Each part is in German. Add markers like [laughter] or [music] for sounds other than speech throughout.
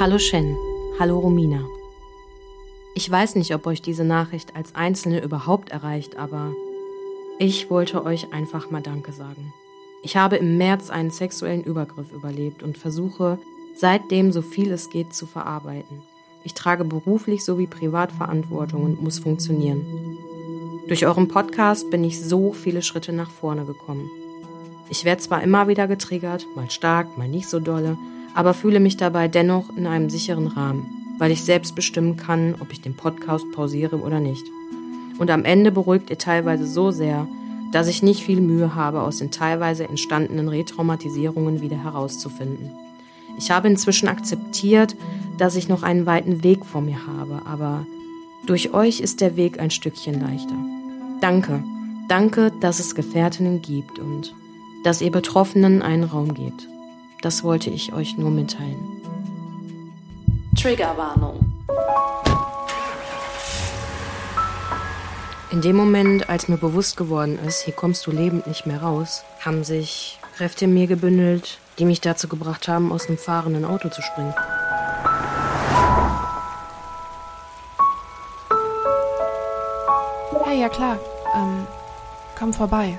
Hallo Shen, hallo Romina. Ich weiß nicht, ob euch diese Nachricht als Einzelne überhaupt erreicht, aber ich wollte euch einfach mal Danke sagen. Ich habe im März einen sexuellen Übergriff überlebt und versuche seitdem so viel es geht zu verarbeiten. Ich trage beruflich sowie privat Verantwortung und muss funktionieren. Durch euren Podcast bin ich so viele Schritte nach vorne gekommen. Ich werde zwar immer wieder getriggert, mal stark, mal nicht so dolle, aber fühle mich dabei dennoch in einem sicheren Rahmen, weil ich selbst bestimmen kann, ob ich den Podcast pausiere oder nicht. Und am Ende beruhigt ihr teilweise so sehr, dass ich nicht viel Mühe habe, aus den teilweise entstandenen Retraumatisierungen wieder herauszufinden. Ich habe inzwischen akzeptiert, dass ich noch einen weiten Weg vor mir habe, aber durch euch ist der Weg ein Stückchen leichter. Danke, danke, dass es Gefährtinnen gibt und dass ihr Betroffenen einen Raum gebt. Das wollte ich euch nur mitteilen. Triggerwarnung. In dem Moment, als mir bewusst geworden ist, hier kommst du lebend nicht mehr raus, haben sich Kräfte in mir gebündelt, die mich dazu gebracht haben, aus einem fahrenden Auto zu springen. Hey, ja klar. Ähm, komm vorbei.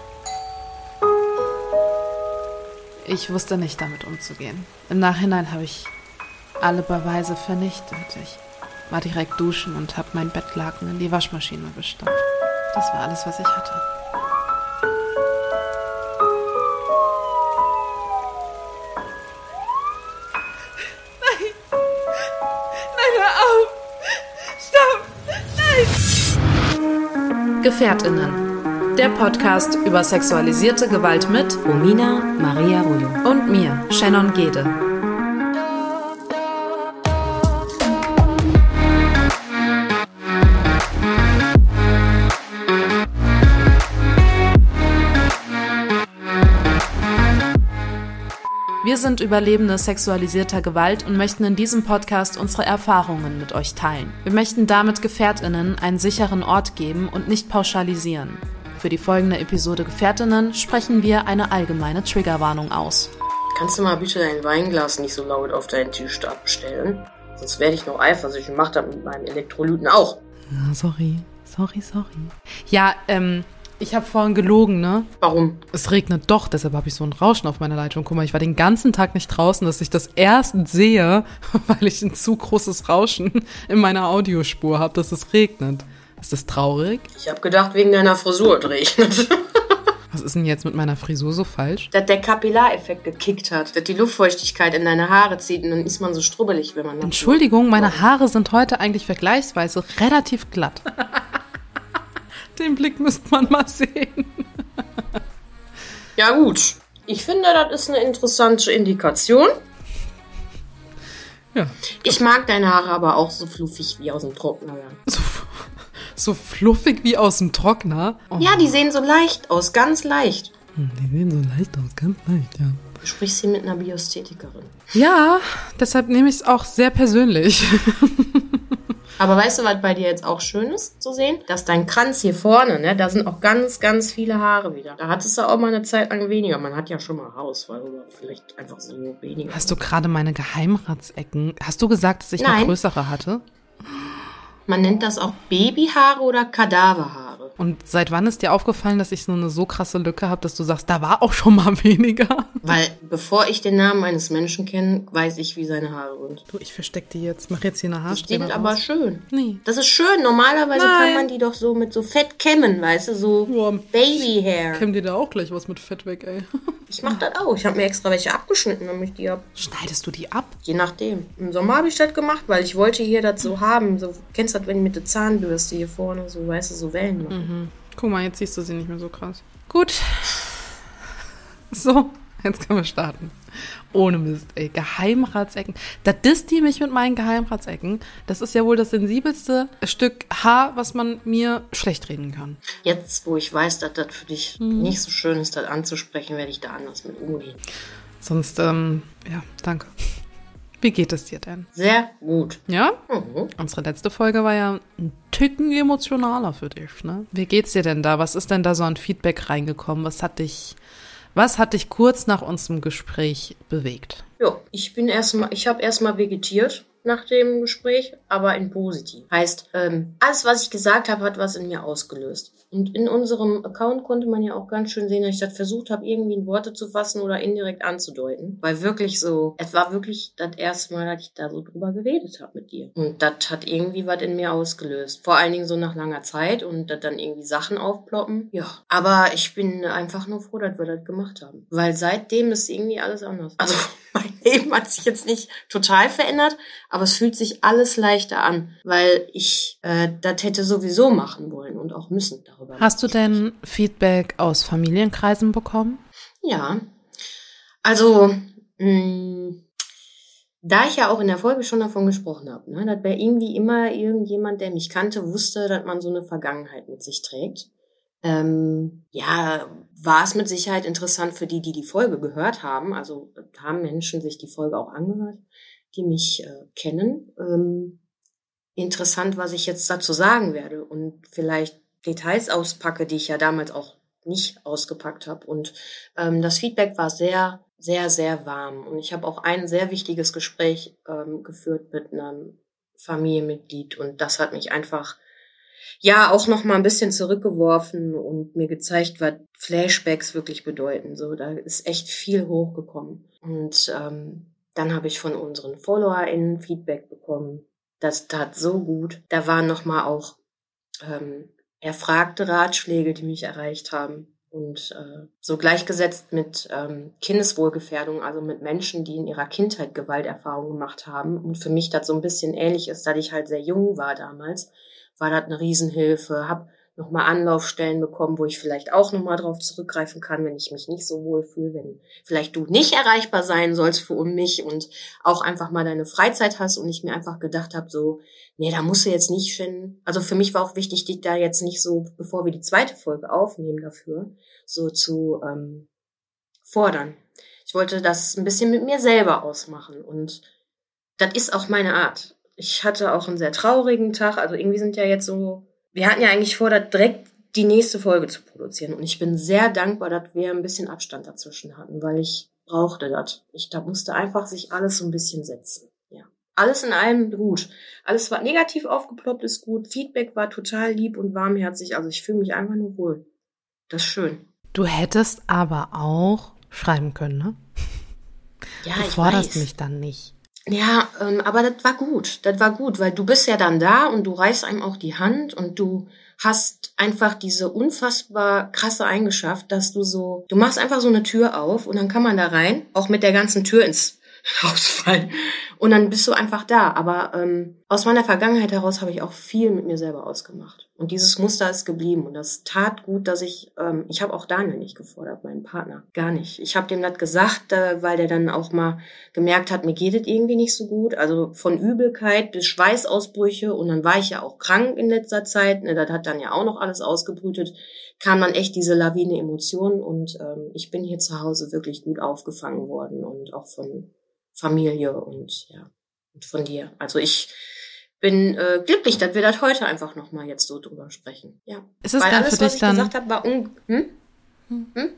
Ich wusste nicht, damit umzugehen. Im Nachhinein habe ich alle Beweise vernichtet. Ich war direkt duschen und habe mein Bettlaken in die Waschmaschine gestopft. Das war alles, was ich hatte. Nein! Nein, hör auf! Stopp! Nein! Gefährtinnen. Der Podcast über sexualisierte Gewalt mit Romina Maria Rullo. und mir, Shannon Gede. Wir sind Überlebende sexualisierter Gewalt und möchten in diesem Podcast unsere Erfahrungen mit euch teilen. Wir möchten damit Gefährtinnen einen sicheren Ort geben und nicht pauschalisieren. Für die folgende Episode Gefährtinnen sprechen wir eine allgemeine Triggerwarnung aus. Kannst du mal bitte dein Weinglas nicht so laut auf deinen Tisch abstellen? Sonst werde ich noch eifersüchtig und mach das mit meinem Elektrolyten auch. Ja, sorry, sorry, sorry. Ja, ähm, ich habe vorhin gelogen, ne? Warum? Es regnet doch, deshalb habe ich so ein Rauschen auf meiner Leitung. Guck mal, ich war den ganzen Tag nicht draußen, dass ich das erst sehe, [laughs] weil ich ein zu großes Rauschen in meiner Audiospur habe, dass es regnet. Ist das traurig? Ich habe gedacht, wegen deiner Frisur regnet. [laughs] Was ist denn jetzt mit meiner Frisur so falsch? dass der Kapillareffekt gekickt hat. Dass die Luftfeuchtigkeit in deine Haare zieht und dann ist man so strubbelig, wenn man... Entschuldigung, meine Haare sind heute eigentlich vergleichsweise relativ glatt. [laughs] Den Blick müsste man mal sehen. Ja gut. Ich finde, das ist eine interessante Indikation. Ja. Ich mag deine Haare aber auch so fluffig wie aus dem Trockner. So, so fluffig wie aus dem Trockner. Oh, ja, die sehen so leicht aus, ganz leicht. die sehen so leicht aus, ganz leicht, ja. Du sprichst hier mit einer Biostetikerin. Ja, deshalb nehme ich es auch sehr persönlich. [laughs] Aber weißt du, was bei dir jetzt auch schön ist zu sehen? Dass dein Kranz hier vorne, ne, da sind auch ganz, ganz viele Haare wieder. Da hattest du auch mal eine Zeit lang weniger. Man hat ja schon mal Haarausfall oder vielleicht einfach so weniger. Hast du gerade meine Geheimratsecken? Hast du gesagt, dass ich Nein. eine größere hatte? Man nennt das auch Babyhaare oder Kadaverhaare. Und seit wann ist dir aufgefallen, dass ich so eine so krasse Lücke habe, dass du sagst, da war auch schon mal [laughs] weniger? Weil bevor ich den Namen eines Menschen kenne, weiß ich, wie seine Haare sind. Du, ich versteck die jetzt. Mach jetzt hier eine Die Haarsträhne sind aber schön. Nee. Das ist schön. Normalerweise Nein. kann man die doch so mit so Fett kämmen, weißt du, so Ja. Babyhair. Kämm dir da auch gleich was mit Fett weg, ey. [laughs] Ich mach das auch. Ich habe mir extra welche abgeschnitten, damit ich die hab. Schneidest du die ab? Je nachdem. Im Sommer habe ich das gemacht, weil ich wollte hier das so haben. So, kennst du das, wenn die mit der Zahnbürste hier vorne so, weißt du, so Wellen machen? Guck mal, jetzt siehst du sie nicht mehr so krass. Gut. [laughs] So, jetzt können wir starten. Ohne Mist, ey. Geheimratsecken. Da disst die mich mit meinen Geheimratsecken. Das ist ja wohl das sensibelste Stück Haar, was man mir schlecht reden kann. Jetzt, wo ich weiß, dass das für dich nicht so schön ist, das anzusprechen, werde ich da anders mit umgehen. Sonst, ähm, ja, danke. Wie geht es dir denn? Sehr gut. Ja? Mhm. Unsere letzte Folge war ja ein Ticken emotionaler für dich, ne? Wie geht's dir denn da? Was ist denn da so an Feedback reingekommen? Was hat dich Was hat dich kurz nach unserem Gespräch bewegt? Ja, ich bin erstmal, ich habe erstmal vegetiert nach dem Gespräch, aber in positiv. Heißt, ähm, alles, was ich gesagt habe, hat was in mir ausgelöst. Und in unserem Account konnte man ja auch ganz schön sehen, dass ich das versucht habe, irgendwie in Worte zu fassen oder indirekt anzudeuten. Weil wirklich so, es war wirklich das erste Mal, dass ich da so drüber geredet habe mit dir. Und das hat irgendwie was in mir ausgelöst. Vor allen Dingen so nach langer Zeit und dass dann irgendwie Sachen aufploppen. Ja. Aber ich bin einfach nur froh, dass wir das gemacht haben. Weil seitdem ist irgendwie alles anders. Also [laughs] mein Leben hat sich jetzt nicht total verändert, aber es fühlt sich alles leichter an, weil ich äh, das hätte sowieso machen wollen und auch müssen darüber. Hast du denn Feedback aus Familienkreisen bekommen? Ja. Also, mh, da ich ja auch in der Folge schon davon gesprochen habe, ne, dass bei irgendwie immer irgendjemand, der mich kannte, wusste, dass man so eine Vergangenheit mit sich trägt ähm, ja, war es mit Sicherheit interessant für die, die die Folge gehört haben. Also haben Menschen sich die Folge auch angehört, die mich äh, kennen. Ähm, interessant, was ich jetzt dazu sagen werde und vielleicht Details auspacke, die ich ja damals auch nicht ausgepackt habe. Und ähm, das Feedback war sehr, sehr, sehr warm. Und ich habe auch ein sehr wichtiges Gespräch ähm, geführt mit einem Familienmitglied und das hat mich einfach ja auch noch mal ein bisschen zurückgeworfen und mir gezeigt, was Flashbacks wirklich bedeuten. So, da ist echt viel hochgekommen. Und ähm, dann habe ich von unseren FollowerInnen Feedback bekommen. Das tat so gut. Da waren noch mal auch ähm, erfragte Ratschläge, die mich erreicht haben. Und äh, so gleichgesetzt mit ähm, Kindeswohlgefährdung, also mit Menschen, die in ihrer Kindheit Gewalterfahrungen gemacht haben. Und für mich das so ein bisschen ähnlich ist, da ich halt sehr jung war damals war das eine Riesenhilfe. Hab nochmal Anlaufstellen bekommen, wo ich vielleicht auch nochmal drauf zurückgreifen kann, wenn ich mich nicht so wohl fühle, wenn vielleicht du nicht erreichbar sein sollst für mich und auch einfach mal deine Freizeit hast und ich mir einfach gedacht habe, so, nee, da musst du jetzt nicht schon, also für mich war auch wichtig, dich da jetzt nicht so, bevor wir die zweite Folge aufnehmen dafür, so zu ähm, fordern. Ich wollte das ein bisschen mit mir selber ausmachen und das ist auch meine Art ich hatte auch einen sehr traurigen Tag. Also irgendwie sind ja jetzt so, wir hatten ja eigentlich vor, da direkt die nächste Folge zu produzieren. Und ich bin sehr dankbar, dass wir ein bisschen Abstand dazwischen hatten, weil ich brauchte das. Ich da musste einfach sich alles so ein bisschen setzen. Ja. Alles in allem gut. Alles war negativ aufgeploppt, ist gut. Feedback war total lieb und warmherzig. Also ich fühle mich einfach nur wohl. Das ist schön. Du hättest aber auch schreiben können, ne? Ja, du ich forderst mich dann nicht. Ja, ähm, aber das war gut. Das war gut, weil du bist ja dann da und du reißt einem auch die Hand und du hast einfach diese unfassbar krasse Eigenschaft, dass du so, du machst einfach so eine Tür auf und dann kann man da rein, auch mit der ganzen Tür ins [laughs] Haus fallen. Und dann bist du einfach da. Aber ähm, aus meiner Vergangenheit heraus habe ich auch viel mit mir selber ausgemacht. Und dieses Muster ist geblieben. Und das tat gut, dass ich, ähm, ich habe auch Daniel nicht gefordert, meinen Partner. Gar nicht. Ich habe dem das gesagt, äh, weil der dann auch mal gemerkt hat, mir geht es irgendwie nicht so gut. Also von Übelkeit bis Schweißausbrüche. Und dann war ich ja auch krank in letzter Zeit. Ne, das hat dann ja auch noch alles ausgebrütet. Kam dann echt diese Lawine Emotionen. Und ähm, ich bin hier zu Hause wirklich gut aufgefangen worden. Und auch von Familie und ja, und von dir. Also ich bin äh, glücklich, dass wir das heute einfach nochmal jetzt so drüber sprechen. Ja. Ist es Weil dann alles, für dich was ich dann... gesagt habe, war un hm? hm? Hm?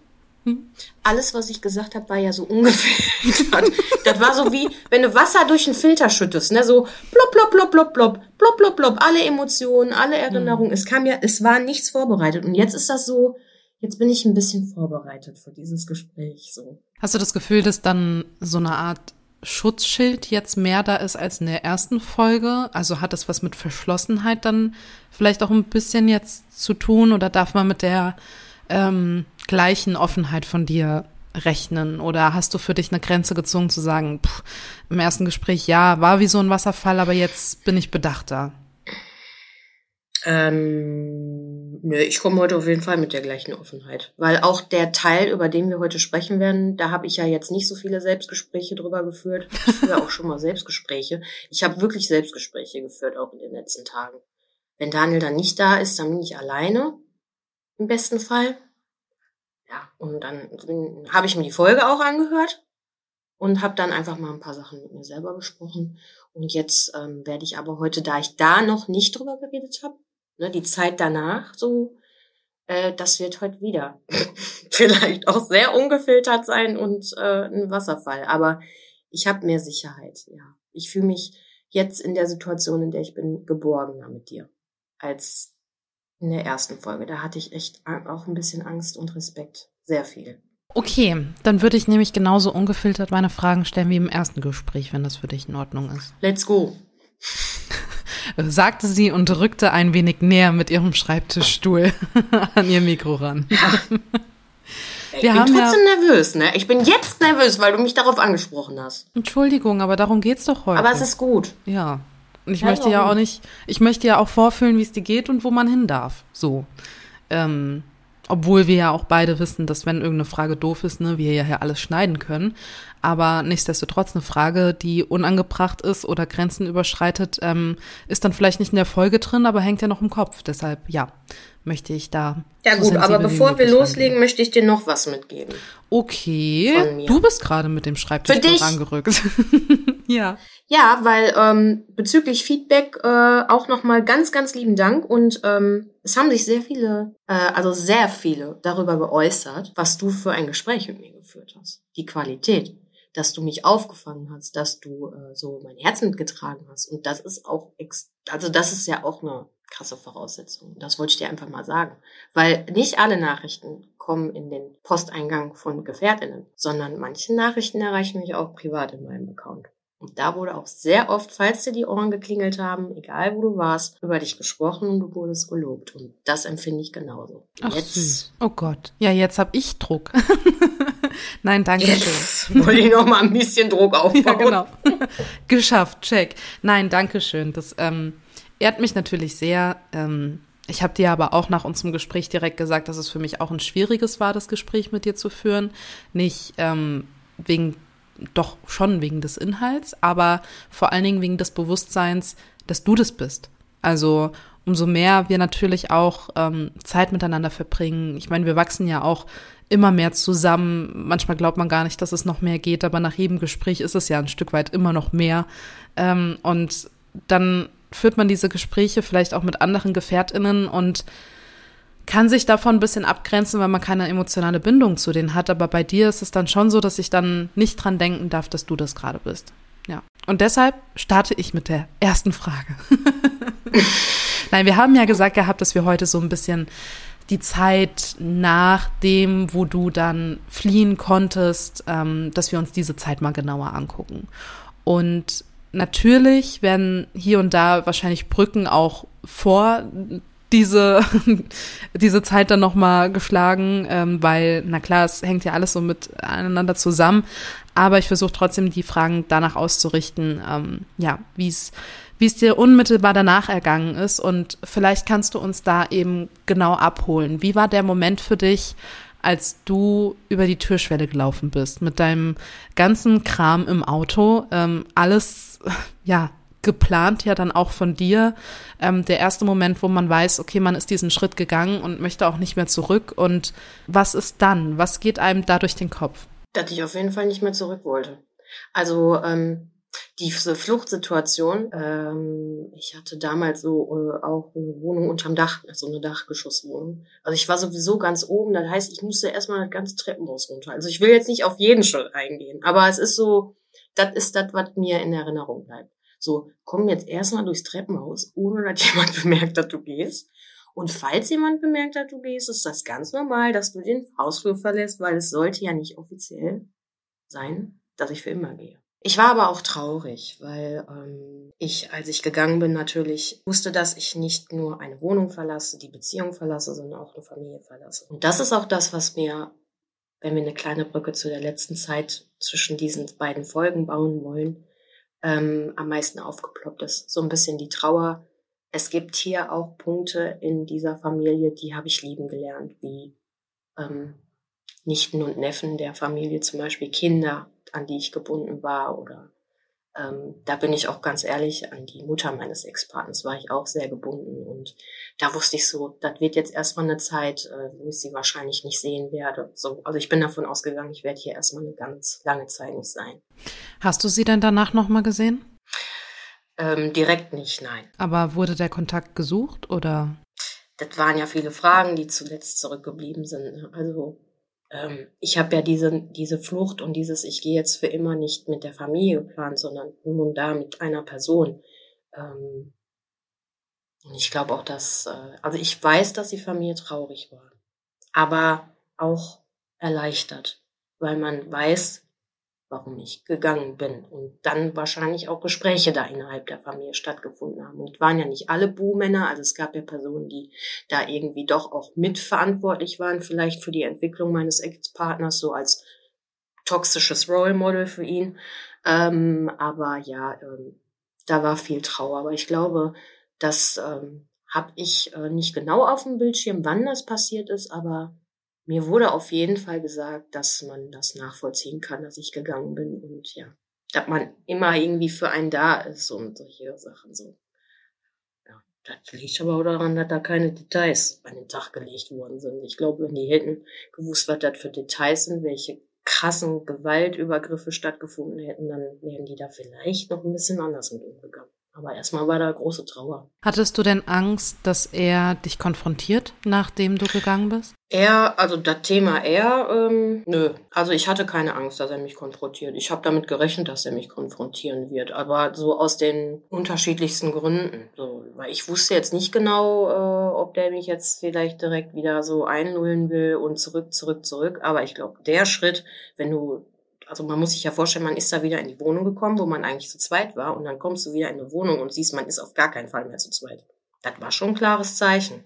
Hm? Alles, was ich gesagt habe, war ja so ungefiltert. [laughs] das war so wie, wenn du Wasser durch einen Filter schüttest, ne? So plopp, plopp, plop, plopp, plop, plopp, plopp, plopp, alle Emotionen, alle hm. Erinnerungen. Es kam ja, es war nichts vorbereitet. Und jetzt ist das so, jetzt bin ich ein bisschen vorbereitet für dieses Gespräch. So. Hast du das Gefühl, dass dann so eine Art Schutzschild jetzt mehr da ist als in der ersten Folge? Also hat das was mit Verschlossenheit dann vielleicht auch ein bisschen jetzt zu tun oder darf man mit der ähm, gleichen Offenheit von dir rechnen? Oder hast du für dich eine Grenze gezogen zu sagen, pff, im ersten Gespräch ja, war wie so ein Wasserfall, aber jetzt bin ich bedachter? Ähm, ich komme heute auf jeden Fall mit der gleichen Offenheit. Weil auch der Teil, über den wir heute sprechen werden, da habe ich ja jetzt nicht so viele Selbstgespräche drüber geführt. Ich führe auch schon mal Selbstgespräche. Ich habe wirklich Selbstgespräche geführt, auch in den letzten Tagen. Wenn Daniel dann nicht da ist, dann bin ich alleine. Im besten Fall. Ja, und dann habe ich mir die Folge auch angehört und habe dann einfach mal ein paar Sachen mit mir selber besprochen. Und jetzt ähm, werde ich aber heute, da ich da noch nicht drüber geredet habe, ne, die Zeit danach so, Äh, das wird heute wieder [laughs] vielleicht auch sehr ungefiltert sein und äh, ein Wasserfall. Aber ich habe mehr Sicherheit, ja. Ich fühle mich jetzt in der Situation, in der ich bin, geborgener mit dir als in der ersten Folge. Da hatte ich echt auch ein bisschen Angst und Respekt. Sehr viel. Okay, dann würde ich nämlich genauso ungefiltert meine Fragen stellen wie im ersten Gespräch, wenn das für dich in Ordnung ist. Let's go. [laughs] sagte sie und rückte ein wenig näher mit ihrem Schreibtischstuhl [laughs] an ihr Mikro ran. Ja. Ich bin trotzdem ja nervös, ne? Ich bin jetzt nervös, weil du mich darauf angesprochen hast. Entschuldigung, aber darum geht's doch heute. Aber es ist gut. Ja. Und ich ja, möchte ja auch nicht, ich möchte ja auch vorfühlen, wie es dir geht und wo man hin darf. So. Ähm, obwohl wir ja auch beide wissen, dass wenn irgendeine Frage doof ist, ne, wir ja hier alles schneiden können. Aber nichtsdestotrotz eine Frage, die unangebracht ist oder Grenzen überschreitet, ähm, ist dann vielleicht nicht in der Folge drin, aber hängt ja noch im Kopf. Deshalb, ja, möchte ich da. Ja gut, aber bevor wir loslegen, möchte ich dir noch was mitgeben. Okay, du bist gerade mit dem Schreibtisch angerückt. [laughs] ja. Ja, weil ähm, bezüglich Feedback äh, auch nochmal ganz, ganz lieben Dank und ähm, es haben sich sehr viele, äh, also sehr viele darüber geäußert, was du für ein Gespräch mit mir geführt hast. Die Qualität, dass du mich aufgefangen hast, dass du äh, so mein Herz mitgetragen hast und das ist auch, ex also das ist ja auch eine krasse Voraussetzung. Das wollte ich dir einfach mal sagen. Weil nicht alle Nachrichten kommen in den Posteingang von Gefährtinnen, sondern manche Nachrichten erreichen mich auch privat in meinem Account. Und da wurde auch sehr oft, falls dir die Ohren geklingelt haben, egal wo du warst, über dich gesprochen und du wurdest gelobt. Und das empfinde ich genauso. Ach, jetzt. Süß. Oh Gott. Ja, jetzt habe ich Druck. [laughs] Nein, danke jetzt schön. Wollte ich noch mal ein bisschen Druck [laughs] aufbauen. Ja, genau. [laughs] Geschafft, check. Nein, danke schön. Das ähm, ehrt mich natürlich sehr. Ähm, ich habe dir aber auch nach unserem Gespräch direkt gesagt, dass es für mich auch ein schwieriges war, das Gespräch mit dir zu führen. Nicht ähm, wegen doch schon wegen des Inhalts, aber vor allen Dingen wegen des Bewusstseins, dass du das bist. Also umso mehr wir natürlich auch ähm, Zeit miteinander verbringen. Ich meine, wir wachsen ja auch immer mehr zusammen. Manchmal glaubt man gar nicht, dass es noch mehr geht, aber nach jedem Gespräch ist es ja ein Stück weit immer noch mehr. Ähm, und dann führt man diese Gespräche vielleicht auch mit anderen GefährtInnen und kann sich davon ein bisschen abgrenzen, weil man keine emotionale Bindung zu denen hat. Aber bei dir ist es dann schon so, dass ich dann nicht dran denken darf, dass du das gerade bist. Ja. Und deshalb starte ich mit der ersten Frage. [laughs] Nein, wir haben ja gesagt gehabt, dass wir heute so ein bisschen die Zeit nach dem, wo du dann fliehen konntest, ähm, dass wir uns diese Zeit mal genauer angucken. Und natürlich werden hier und da wahrscheinlich Brücken auch vor diese, [laughs] diese Zeit dann nochmal geschlagen, ähm, weil, na klar, es hängt ja alles so miteinander zusammen. Aber ich versuche trotzdem die Fragen danach auszurichten, ähm, ja, wie es wie es dir unmittelbar danach ergangen ist. Und vielleicht kannst du uns da eben genau abholen. Wie war der Moment für dich, als du über die Türschwelle gelaufen bist, mit deinem ganzen Kram im Auto, ähm, alles, [laughs] ja, geplant ja dann auch von dir. Ähm, der erste Moment, wo man weiß, okay, man ist diesen Schritt gegangen und möchte auch nicht mehr zurück. Und was ist dann? Was geht einem da durch den Kopf? Dass ich auf jeden Fall nicht mehr zurück wollte. Also ähm, diese Fluchtsituation, ähm, ich hatte damals so äh, auch eine Wohnung unterm Dach, so eine Dachgeschosswohnung. Also ich war sowieso ganz oben, das heißt, ich musste erstmal das ganze Treppenhaus runter. Also ich will jetzt nicht auf jeden Schritt eingehen, aber es ist so, das ist das, was mir in Erinnerung bleibt. So, komm jetzt erstmal durchs Treppenhaus, ohne dass [laughs] jemand bemerkt, dass du gehst. Und falls jemand bemerkt, dass du gehst, ist das ganz normal, dass du den Hausflur verlässt, weil es sollte ja nicht offiziell sein, dass ich für immer gehe. Ich war aber auch traurig, weil ähm, ich, als ich gegangen bin, natürlich wusste, dass ich nicht nur eine Wohnung verlasse, die Beziehung verlasse, sondern auch eine Familie verlasse. Und das ist auch das, was mir, wenn wir eine kleine Brücke zu der letzten Zeit zwischen diesen beiden Folgen bauen wollen, ähm, am meisten aufgeploppt ist. So ein bisschen die Trauer. Es gibt hier auch Punkte in dieser Familie, die habe ich lieben gelernt, wie ähm, Nichten und Neffen der Familie, zum Beispiel Kinder, an die ich gebunden war oder ähm, da bin ich auch ganz ehrlich, an die Mutter meines Ex-Partners war ich auch sehr gebunden und da wusste ich so, das wird jetzt erstmal eine Zeit, äh, wo ich sie wahrscheinlich nicht sehen werde. So, also ich bin davon ausgegangen, ich werde hier erstmal eine ganz lange Zeit nicht sein. Hast du sie denn danach nochmal gesehen? Ähm, direkt nicht, nein. Aber wurde der Kontakt gesucht oder? das waren ja viele Fragen, die zuletzt zurückgeblieben sind. Also ähm, ich habe ja diese, diese Flucht und dieses, ich gehe jetzt für immer nicht mit der Familie geplant, sondern nun da mit einer Person. Ähm, und ich glaube auch, dass, äh, also ich weiß, dass die Familie traurig war, aber auch erleichtert, weil man weiß, warum ich gegangen bin. Und dann wahrscheinlich auch Gespräche da innerhalb der Familie stattgefunden haben. Und waren ja nicht alle Buhmänner, also es gab ja Personen, die da irgendwie doch auch mitverantwortlich waren, vielleicht für die Entwicklung meines Ex-Partners, so als toxisches Role Model für ihn. Ähm, aber ja, ähm, da war viel Trauer. Aber ich glaube, das ähm, habe ich äh, nicht genau auf dem Bildschirm, wann das passiert ist, aber mir wurde auf jeden Fall gesagt, dass man das nachvollziehen kann, dass ich gegangen bin und ja, dass man immer irgendwie für einen da ist und solche Sachen so. Ja, das liegt aber auch daran, dass da keine Details an den Tag gelegt worden sind. Ich glaube, wenn die hätten gewusst, was das für Details sind, welche krassen Gewaltübergriffe stattgefunden hätten, dann wären die da vielleicht noch ein bisschen anders mit umgegangen. Aber erstmal war da große Trauer. Hattest du denn Angst, dass er dich konfrontiert, nachdem du gegangen bist? Er, also das Thema er, ähm, nö. Also ich hatte keine Angst, dass er mich konfrontiert. Ich habe damit gerechnet, dass er mich konfrontieren wird. Aber so aus den unterschiedlichsten Gründen. So, weil ich wusste jetzt nicht genau, äh, ob der mich jetzt vielleicht direkt wieder so einlullen will und zurück, zurück, zurück. Aber ich glaube, der Schritt, wenn du also man muss sich ja vorstellen, man ist da wieder in die Wohnung gekommen, wo man eigentlich zu zweit war, und dann kommst du wieder in eine Wohnung und siehst, man ist auf gar keinen Fall mehr zu zweit. Das war schon ein klares Zeichen.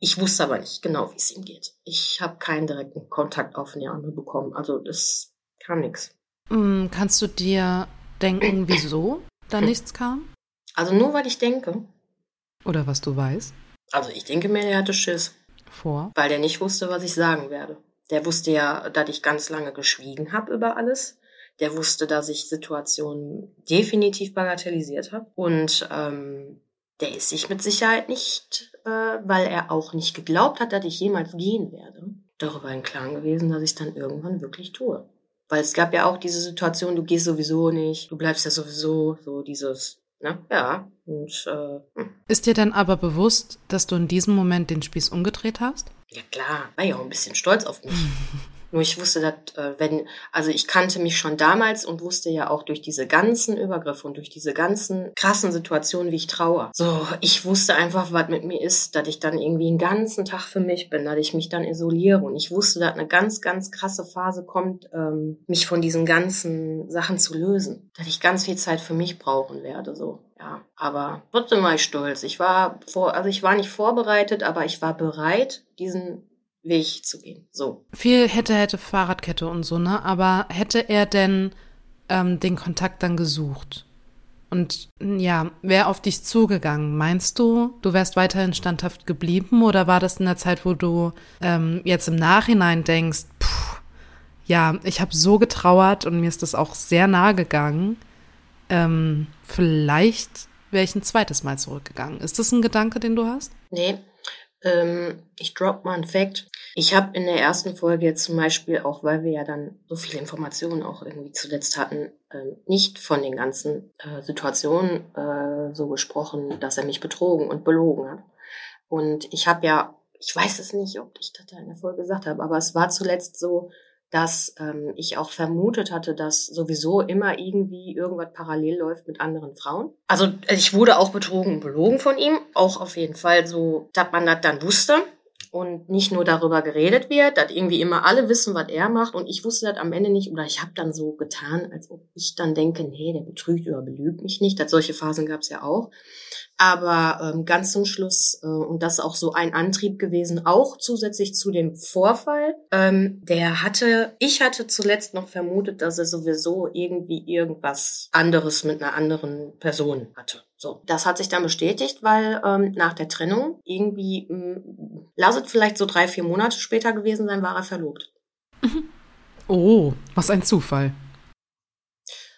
Ich wusste aber nicht genau, wie es ihm geht. Ich habe keinen direkten Kontakt auf Neame bekommen. Also das kam nichts. Mm, kannst du dir denken, wieso da nichts kam? Also nur, weil ich denke. Oder was du weißt? Also ich denke mir, er hatte Schiss. Vor? Weil der nicht wusste, was ich sagen werde. Der wusste ja, dass ich ganz lange geschwiegen habe über alles. Der wusste, dass ich Situationen definitiv bagatellisiert habe. Und ähm, der ist sich mit Sicherheit nicht, äh, weil er auch nicht geglaubt hat, dass ich jemals gehen werde, darüber im Klaren gewesen, dass ich dann irgendwann wirklich tue. Weil es gab ja auch diese Situation, du gehst sowieso nicht, du bleibst ja sowieso, so dieses, ne? Ja. Und, äh, hm. Ist dir dann aber bewusst, dass du in diesem Moment den Spieß umgedreht hast? Ja klar, war ja auch ein bisschen stolz auf mich. [laughs] Nur ich wusste, dass, äh, wenn, also ich kannte mich schon damals und wusste ja auch durch diese ganzen Übergriffe und durch diese ganzen krassen Situationen, wie ich traue. So, ich wusste einfach, was mit mir ist, dass ich dann irgendwie einen ganzen Tag für mich bin, dass ich mich dann isoliere. Und ich wusste, dass eine ganz, ganz krasse Phase kommt, ähm, mich von diesen ganzen Sachen zu lösen. Dass ich ganz viel Zeit für mich brauchen werde, so. Ja, aber trotzdem war ich stolz. Ich war vor, also ich war nicht vorbereitet, aber ich war bereit, diesen Weg zu gehen. So. Viel hätte, hätte Fahrradkette und so, ne? Aber hätte er denn ähm, den Kontakt dann gesucht? Und ja, wäre auf dich zugegangen. Meinst du, du wärst weiterhin standhaft geblieben oder war das in der Zeit, wo du ähm, jetzt im Nachhinein denkst, pff, ja, ich habe so getrauert und mir ist das auch sehr nahe gegangen. Ähm, vielleicht wäre ich ein zweites Mal zurückgegangen. Ist das ein Gedanke, den du hast? Nee, ähm, ich drop mal einen Fact. Ich habe in der ersten Folge jetzt zum Beispiel, auch weil wir ja dann so viele Informationen auch irgendwie zuletzt hatten, äh, nicht von den ganzen äh, Situationen äh, so gesprochen, dass er mich betrogen und belogen hat. Und ich habe ja, ich weiß es nicht, ob ich das da in der Folge gesagt habe, aber es war zuletzt so, dass ähm, ich auch vermutet hatte, dass sowieso immer irgendwie irgendwas parallel läuft mit anderen Frauen. Also ich wurde auch betrogen und belogen von ihm, auch auf jeden Fall so, dass man das dann wusste und nicht nur darüber geredet wird, dass irgendwie immer alle wissen, was er macht und ich wusste das am Ende nicht oder ich habe dann so getan, als ob ich dann denke, nee, der betrügt oder belügt mich nicht. Das, solche Phasen gab es ja auch. Aber ähm, ganz zum Schluss, äh, und das auch so ein Antrieb gewesen, auch zusätzlich zu dem Vorfall, ähm, der hatte, ich hatte zuletzt noch vermutet, dass er sowieso irgendwie irgendwas anderes mit einer anderen Person hatte. So, das hat sich dann bestätigt, weil ähm, nach der Trennung irgendwie, ähm, lasset vielleicht so drei, vier Monate später gewesen sein, war er verlobt. Oh, was ein Zufall.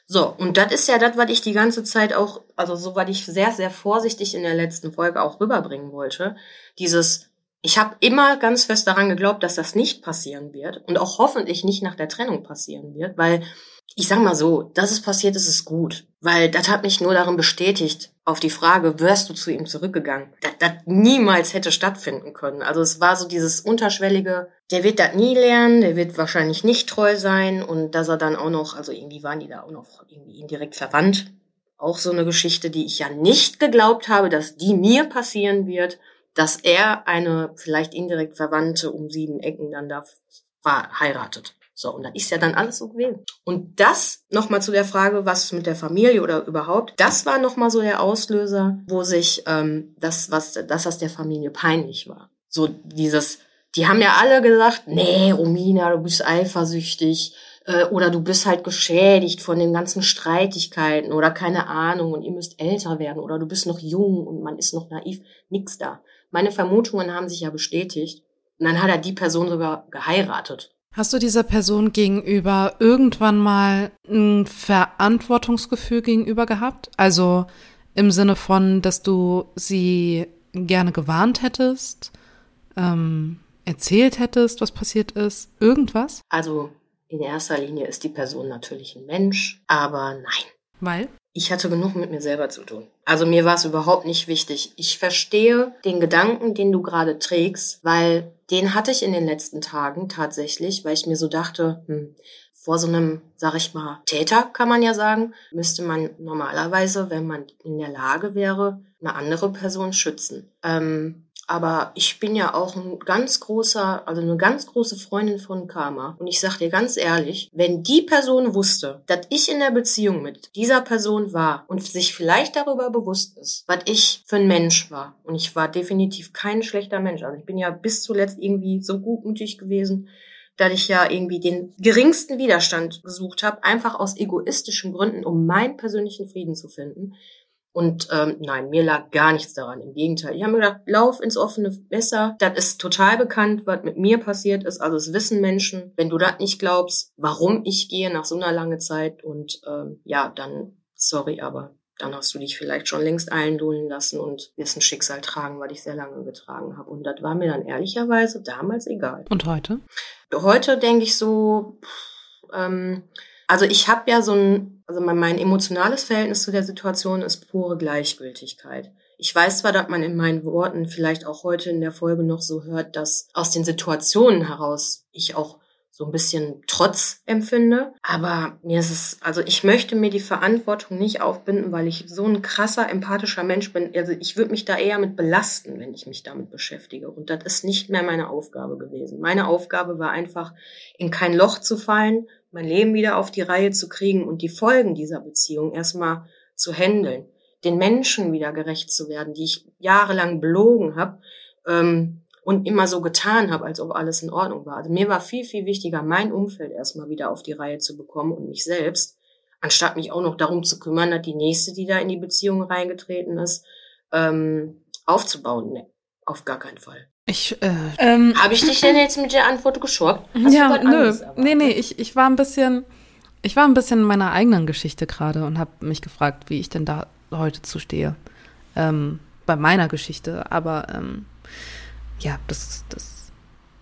So, und das ist ja das, was ich die ganze Zeit auch, also so, was ich sehr, sehr vorsichtig in der letzten Folge auch rüberbringen wollte. Dieses, ich habe immer ganz fest daran geglaubt, dass das nicht passieren wird und auch hoffentlich nicht nach der Trennung passieren wird, weil ich sag mal so, dass es passiert ist, ist gut, weil das hat mich nur darin bestätigt, auf die Frage, wärst du zu ihm zurückgegangen, das, das niemals hätte stattfinden können. Also es war so dieses unterschwellige, der wird das nie lernen, der wird wahrscheinlich nicht treu sein und dass er dann auch noch, also irgendwie waren die da auch noch irgendwie indirekt verwandt. Auch so eine Geschichte, die ich ja nicht geglaubt habe, dass die mir passieren wird, dass er eine vielleicht indirekt Verwandte um sieben Ecken dann da heiratet. So, und da ist ja dann alles so gewesen. Und das nochmal zu der Frage, was mit der Familie oder überhaupt, das war nochmal so der Auslöser, wo sich ähm, das, was, das der Familie peinlich war. So dieses, die haben ja alle gesagt, nee, Romina, du bist eifersüchtig äh, oder du bist halt geschädigt von den ganzen Streitigkeiten oder keine Ahnung und ihr müsst älter werden oder du bist noch jung und man ist noch naiv. Nix da. Meine Vermutungen haben sich ja bestätigt. Und dann hat er die Person sogar geheiratet. Hast du dieser Person gegenüber irgendwann mal ein Verantwortungsgefühl gegenüber gehabt? Also im Sinne von, dass du sie gerne gewarnt hättest, ähm, erzählt hättest, was passiert ist? Irgendwas? Also in erster Linie ist die Person natürlich ein Mensch, aber nein. Weil? Ich hatte genug mit mir selber zu tun. Also mir war es überhaupt nicht wichtig. Ich verstehe den Gedanken, den du gerade trägst, weil den hatte ich in den letzten Tagen tatsächlich, weil ich mir so dachte, hm, vor so einem, sag ich mal, Täter kann man ja sagen, müsste man normalerweise, wenn man in der Lage wäre, eine andere Person schützen. Ähm, aber ich bin ja auch ein ganz großer, also eine ganz große Freundin von Karma. Und ich sag dir ganz ehrlich, wenn die Person wusste, dass ich in der Beziehung mit dieser Person war und sich vielleicht darüber bewusst ist, was ich für ein Mensch war. Und ich war definitiv kein schlechter Mensch. Also ich bin ja bis zuletzt irgendwie so gutmütig gewesen, dass ich ja irgendwie den geringsten Widerstand gesucht habe, einfach aus egoistischen Gründen, um meinen persönlichen Frieden zu finden. Und ähm, nein, mir lag gar nichts daran. Im Gegenteil. Ich habe mir gedacht, lauf ins offene Messer. Das ist total bekannt, was mit mir passiert ist. Also es wissen Menschen, wenn du das nicht glaubst, warum ich gehe nach so einer langen Zeit. Und ähm, ja, dann, sorry, aber dann hast du dich vielleicht schon längst eindolen lassen und wirst ein Schicksal tragen, weil ich sehr lange getragen habe. Und das war mir dann ehrlicherweise damals egal. Und heute? Heute denke ich so, pff, ähm, also ich habe ja so ein, also mein, emotionales Verhältnis zu der Situation ist pure Gleichgültigkeit. Ich weiß zwar, dass man in meinen Worten vielleicht auch heute in der Folge noch so hört, dass aus den Situationen heraus ich auch so ein bisschen Trotz empfinde. Aber mir ist es, also ich möchte mir die Verantwortung nicht aufbinden, weil ich so ein krasser, empathischer Mensch bin. Also ich würde mich da eher mit belasten, wenn ich mich damit beschäftige. Und das ist nicht mehr meine Aufgabe gewesen. Meine Aufgabe war einfach, in kein Loch zu fallen, mein Leben wieder auf die Reihe zu kriegen und die Folgen dieser Beziehung erstmal zu handeln, den Menschen wieder gerecht zu werden, die ich jahrelang belogen habe ähm, und immer so getan habe, als ob alles in Ordnung war. Also mir war viel, viel wichtiger, mein Umfeld erstmal wieder auf die Reihe zu bekommen und mich selbst, anstatt mich auch noch darum zu kümmern, dass die nächste, die da in die Beziehung reingetreten ist, ähm, aufzubauen. Nee, auf gar keinen Fall. Ich, äh, ähm, Habe ich dich denn jetzt mit der Antwort geschockt? Hast ja, nö. Nee, nee, ich, ich war ein bisschen, ich war ein bisschen in meiner eigenen Geschichte gerade und habe mich gefragt, wie ich denn da heute zustehe. Ähm, bei meiner Geschichte. Aber ähm, ja, das, das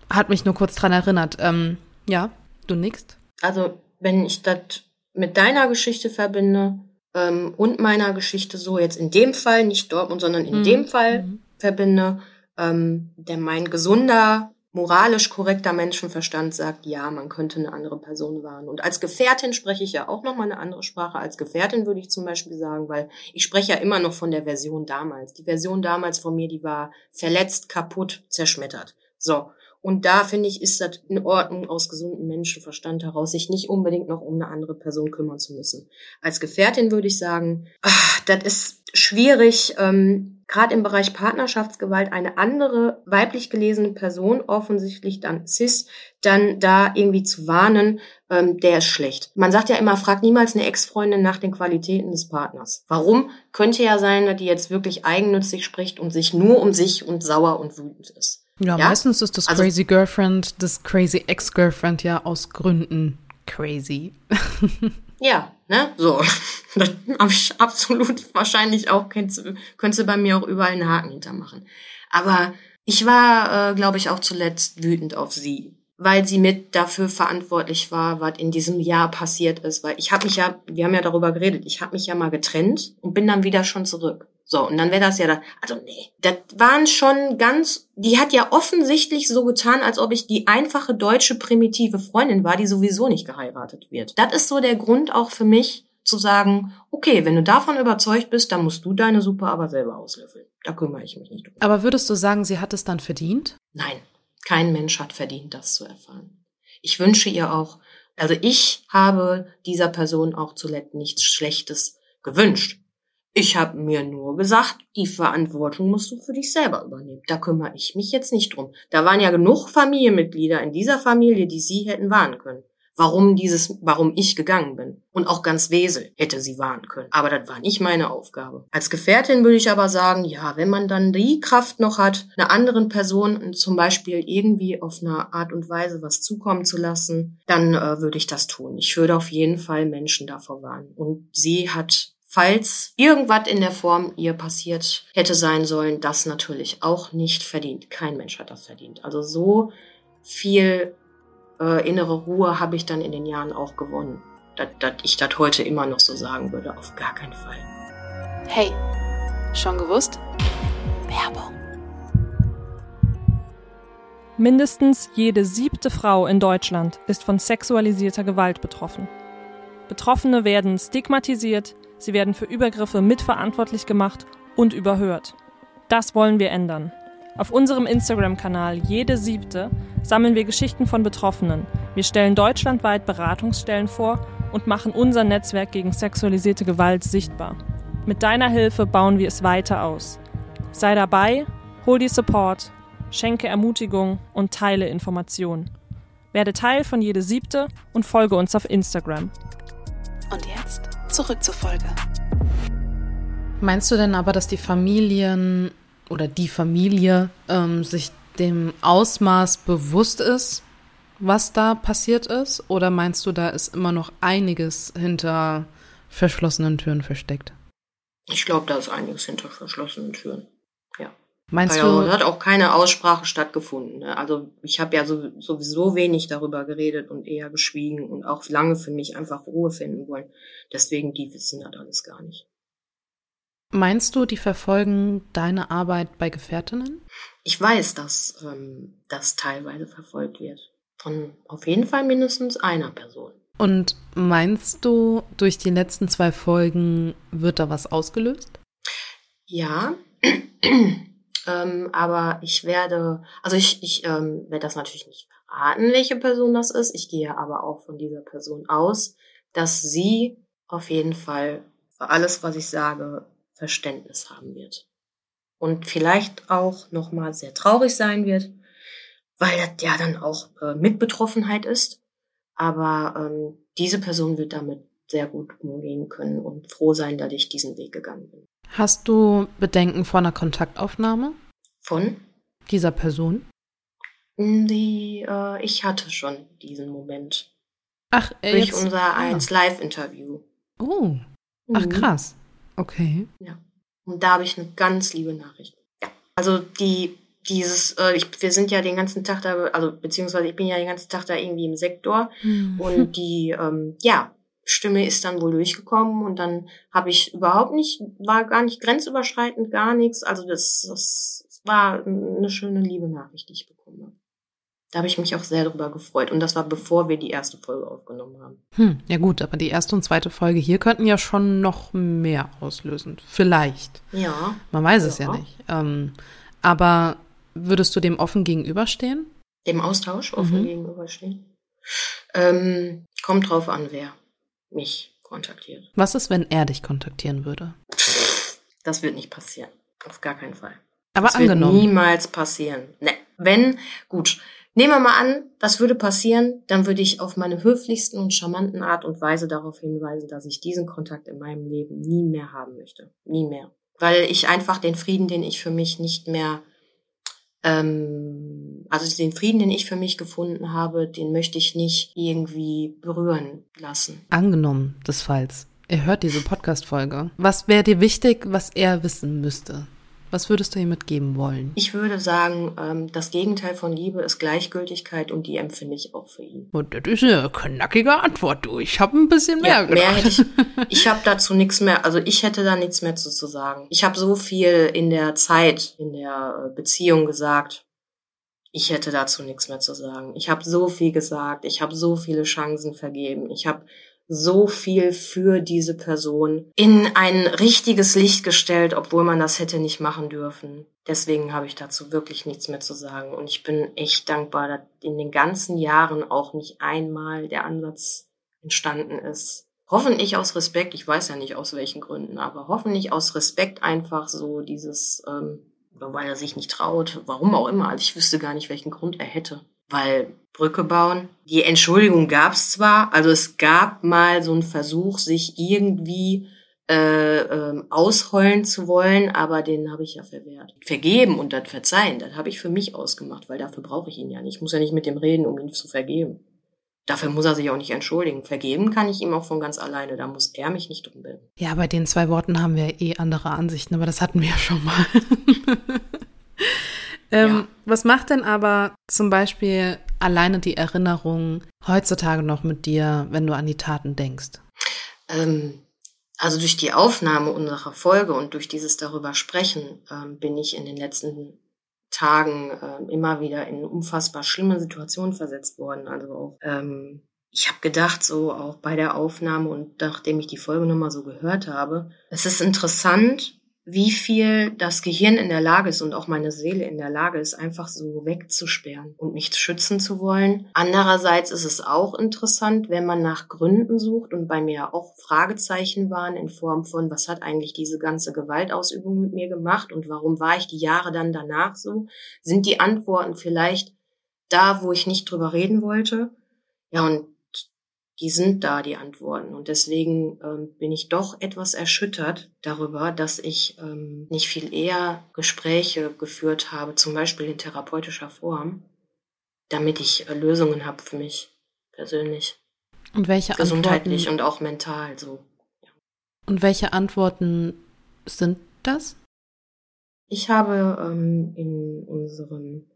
hat mich nur kurz dran erinnert. Ähm, ja, du nickst. Also, wenn ich das mit deiner Geschichte verbinde ähm, und meiner Geschichte so jetzt in dem Fall, nicht Dortmund, sondern in mhm. dem Fall mhm. verbinde, ähm, der mein gesunder, moralisch korrekter Menschenverstand sagt, ja, man könnte eine andere Person warnen. Und als Gefährtin spreche ich ja auch nochmal eine andere Sprache. Als Gefährtin würde ich zum Beispiel sagen, weil ich spreche ja immer noch von der Version damals. Die Version damals von mir, die war verletzt, kaputt, zerschmettert. So. Und da finde ich, ist das in Ordnung, aus gesundem Menschenverstand heraus, sich nicht unbedingt noch um eine andere Person kümmern zu müssen. Als Gefährtin würde ich sagen, ach, das ist schwierig, ähm, gerade im Bereich Partnerschaftsgewalt eine andere weiblich gelesene Person, offensichtlich dann cis, dann da irgendwie zu warnen, ähm, der ist schlecht. Man sagt ja immer, frag niemals eine Ex-Freundin nach den Qualitäten des Partners. Warum? Könnte ja sein, dass die jetzt wirklich eigennützig spricht und sich nur um sich und sauer und wütend ist. Ja, ja? meistens ist das also, Crazy Girlfriend, das Crazy Ex-Girlfriend ja aus Gründen crazy. [laughs] ja, ne? So. [laughs] Das habe ich absolut wahrscheinlich auch, könntest, könntest du bei mir auch überall einen Haken hintermachen. Aber ich war, äh, glaube ich, auch zuletzt wütend auf sie. Weil sie mit dafür verantwortlich war, was in diesem Jahr passiert ist. Weil ich habe mich ja, wir haben ja darüber geredet, ich habe mich ja mal getrennt und bin dann wieder schon zurück. So, und dann wäre das ja da. Also nee, das waren schon ganz, die hat ja offensichtlich so getan, als ob ich die einfache deutsche primitive Freundin war, die sowieso nicht geheiratet wird. Das ist so der Grund auch für mich zu sagen, okay, wenn du davon überzeugt bist, dann musst du deine Suppe aber selber auslöffeln. Da kümmere ich mich nicht drum. Aber würdest du sagen, sie hat es dann verdient? Nein, kein Mensch hat verdient, das zu erfahren. Ich wünsche ihr auch, also ich habe dieser Person auch zuletzt nichts Schlechtes gewünscht. Ich habe mir nur gesagt, die Verantwortung musst du für dich selber übernehmen. Da kümmere ich mich jetzt nicht drum. Da waren ja genug Familienmitglieder in dieser Familie, die sie hätten warnen können. Warum dieses, warum ich gegangen bin. Und auch ganz Wesel hätte sie warnen können. Aber das war nicht meine Aufgabe. Als Gefährtin würde ich aber sagen, ja, wenn man dann die Kraft noch hat, einer anderen Person zum Beispiel irgendwie auf eine Art und Weise was zukommen zu lassen, dann äh, würde ich das tun. Ich würde auf jeden Fall Menschen davor warnen. Und sie hat falls irgendwas in der Form ihr passiert hätte sein sollen, das natürlich auch nicht verdient. Kein Mensch hat das verdient. Also so viel äh, innere Ruhe habe ich dann in den Jahren auch gewonnen. Dass, dass ich das heute immer noch so sagen würde, auf gar keinen Fall. Hey, schon gewusst? Werbung. Mindestens jede siebte Frau in Deutschland ist von sexualisierter Gewalt betroffen. Betroffene werden stigmatisiert, Sie werden für Übergriffe mitverantwortlich gemacht und überhört. Das wollen wir ändern. Auf unserem Instagram-Kanal Jede Siebte sammeln wir Geschichten von Betroffenen. Wir stellen deutschlandweit Beratungsstellen vor und machen unser Netzwerk gegen sexualisierte Gewalt sichtbar. Mit deiner Hilfe bauen wir es weiter aus. Sei dabei, hol die Support, schenke Ermutigung und teile Informationen. Werde Teil von Jede Siebte und folge uns auf Instagram. Und jetzt zurück zur Folge. Meinst du denn aber, dass die Familien oder die Familie ähm, sich dem Ausmaß bewusst ist, was da passiert ist? Oder meinst du, da ist immer noch einiges hinter verschlossenen Türen versteckt? Ich glaube, da ist einiges hinter verschlossenen Türen. Ja. Meinst ja, du? hat auch keine Aussprache stattgefunden. Ne? Also ich habe ja so, sowieso wenig darüber geredet und eher geschwiegen und auch lange für mich einfach Ruhe finden wollen. Deswegen, die wissen das alles gar nicht. Meinst du, die verfolgen deine Arbeit bei Gefährtinnen? Ich weiß, dass ähm, das teilweise verfolgt wird. Von auf jeden Fall mindestens einer Person. Und meinst du, durch die letzten zwei Folgen wird da was ausgelöst? Ja, [clears throat] ähm, aber ich werde, also ich, ich ähm, werde das natürlich nicht verraten, welche Person das ist. Ich gehe aber auch von dieser Person aus, dass sie auf jeden Fall für alles, was ich sage, Verständnis haben wird. Und vielleicht auch nochmal sehr traurig sein wird, weil das ja dann auch äh, Mitbetroffenheit ist. Aber ähm, diese Person wird damit sehr gut umgehen können und froh sein, dass ich diesen Weg gegangen bin. Hast du Bedenken vor einer Kontaktaufnahme? Von? Dieser Person? Die, äh, ich hatte schon diesen Moment. Ach, äh, Durch jetzt, unser ah. 1 Live-Interview. Oh, ach Mhm. krass. Okay. Ja. Und da habe ich eine ganz liebe Nachricht. Ja. Also die, dieses, äh, ich, wir sind ja den ganzen Tag da, also beziehungsweise ich bin ja den ganzen Tag da irgendwie im Sektor Hm. und [laughs] die, ähm, ja, Stimme ist dann wohl durchgekommen und dann habe ich überhaupt nicht, war gar nicht grenzüberschreitend, gar nichts. Also das, das war eine schöne liebe Nachricht, die ich bekommen habe. Da habe ich mich auch sehr darüber gefreut. Und das war bevor wir die erste Folge aufgenommen haben. Hm, ja gut, aber die erste und zweite Folge hier könnten ja schon noch mehr auslösen. Vielleicht. Ja. Man weiß es ja, Ja. nicht. Ähm, aber würdest du dem offen gegenüberstehen? Dem Austausch offen Mhm. gegenüberstehen. Ähm, kommt drauf an, wer mich kontaktiert. Was ist, wenn er dich kontaktieren würde? Das wird nicht passieren. Auf gar keinen Fall. Aber das wird angenommen. niemals passieren. Ne. Wenn, gut, nehmen wir mal an, das würde passieren, dann würde ich auf meine höflichsten und charmanten Art und Weise darauf hinweisen, dass ich diesen Kontakt in meinem Leben nie mehr haben möchte. Nie mehr. Weil ich einfach den Frieden, den ich für mich nicht mehr, ähm, also den Frieden, den ich für mich gefunden habe, den möchte ich nicht irgendwie berühren lassen. Angenommen des Falls. Er hört diese Podcast-Folge. Was wäre dir wichtig, was er wissen müsste? Was würdest du ihm mitgeben wollen? Ich würde sagen, ähm, das Gegenteil von Liebe ist Gleichgültigkeit und die empfinde ich auch für ihn. Und das ist eine knackige Antwort, du. Ich habe ein bisschen mehr Ja, gedacht. mehr hätte ich. Ich habe dazu nichts mehr, also ich hätte da nichts mehr zu, zu sagen. Ich habe so viel in der Zeit, in der äh, Beziehung gesagt. Ich hätte dazu nichts mehr zu sagen. Ich habe so viel gesagt. Ich habe so viele Chancen vergeben. Ich habe so viel für diese Person in ein richtiges Licht gestellt, obwohl man das hätte nicht machen dürfen. Deswegen habe ich dazu wirklich nichts mehr zu sagen. Und ich bin echt dankbar, dass in den ganzen Jahren auch nicht einmal der Ansatz entstanden ist. Hoffentlich aus Respekt, ich weiß ja nicht aus welchen Gründen, aber hoffentlich aus Respekt einfach so dieses, ähm, weil er sich nicht traut, warum auch immer. Also ich wüsste gar nicht, welchen Grund er hätte. Weil Brücke bauen, die Entschuldigung gab es zwar, also es gab mal so einen Versuch, sich irgendwie äh, ähm, ausheulen zu wollen, aber den habe ich ja verwehrt. Vergeben und das Verzeihen, das habe ich für mich ausgemacht, weil dafür brauche ich ihn ja nicht. Ich muss ja nicht mit dem reden, um ihn zu vergeben. Dafür muss er sich auch nicht entschuldigen. Vergeben kann ich ihm auch von ganz alleine. Da muss er mich nicht drum bitten. Ja, bei den zwei Worten haben wir eh andere Ansichten, aber das hatten wir ja schon mal. [laughs] ähm, Ja. Was macht denn aber zum Beispiel alleine die Erinnerung heutzutage noch mit dir, wenn du an die Taten denkst? Ähm, also durch die Aufnahme unserer Folge und durch dieses darüber sprechen, ähm, bin ich in den letzten Tagen ähm, immer wieder in unfassbar schlimme Situationen versetzt worden. Also auch, ähm, ich habe gedacht, so auch bei der Aufnahme und nachdem ich die Folge nochmal so gehört habe, es ist interessant, wie viel das Gehirn in der Lage ist und auch meine Seele in der Lage ist, einfach so wegzusperren und nicht schützen zu wollen. Andererseits ist es auch interessant, wenn man nach Gründen sucht und bei mir auch Fragezeichen waren in Form von, was hat eigentlich diese ganze Gewaltausübung mit mir gemacht und warum war ich die Jahre dann danach so? Sind die Antworten vielleicht da, wo ich nicht drüber reden wollte? Ja, und die sind da, die Antworten. Und deswegen ähm, bin ich doch etwas erschüttert darüber, dass ich ähm, nicht viel eher Gespräche geführt habe, zum Beispiel in therapeutischer Form, damit ich äh, Lösungen habe für mich persönlich, Und welche gesundheitlich Antworten, und auch mental so. und welche Antworten sind das? Ich habe ähm, in unserem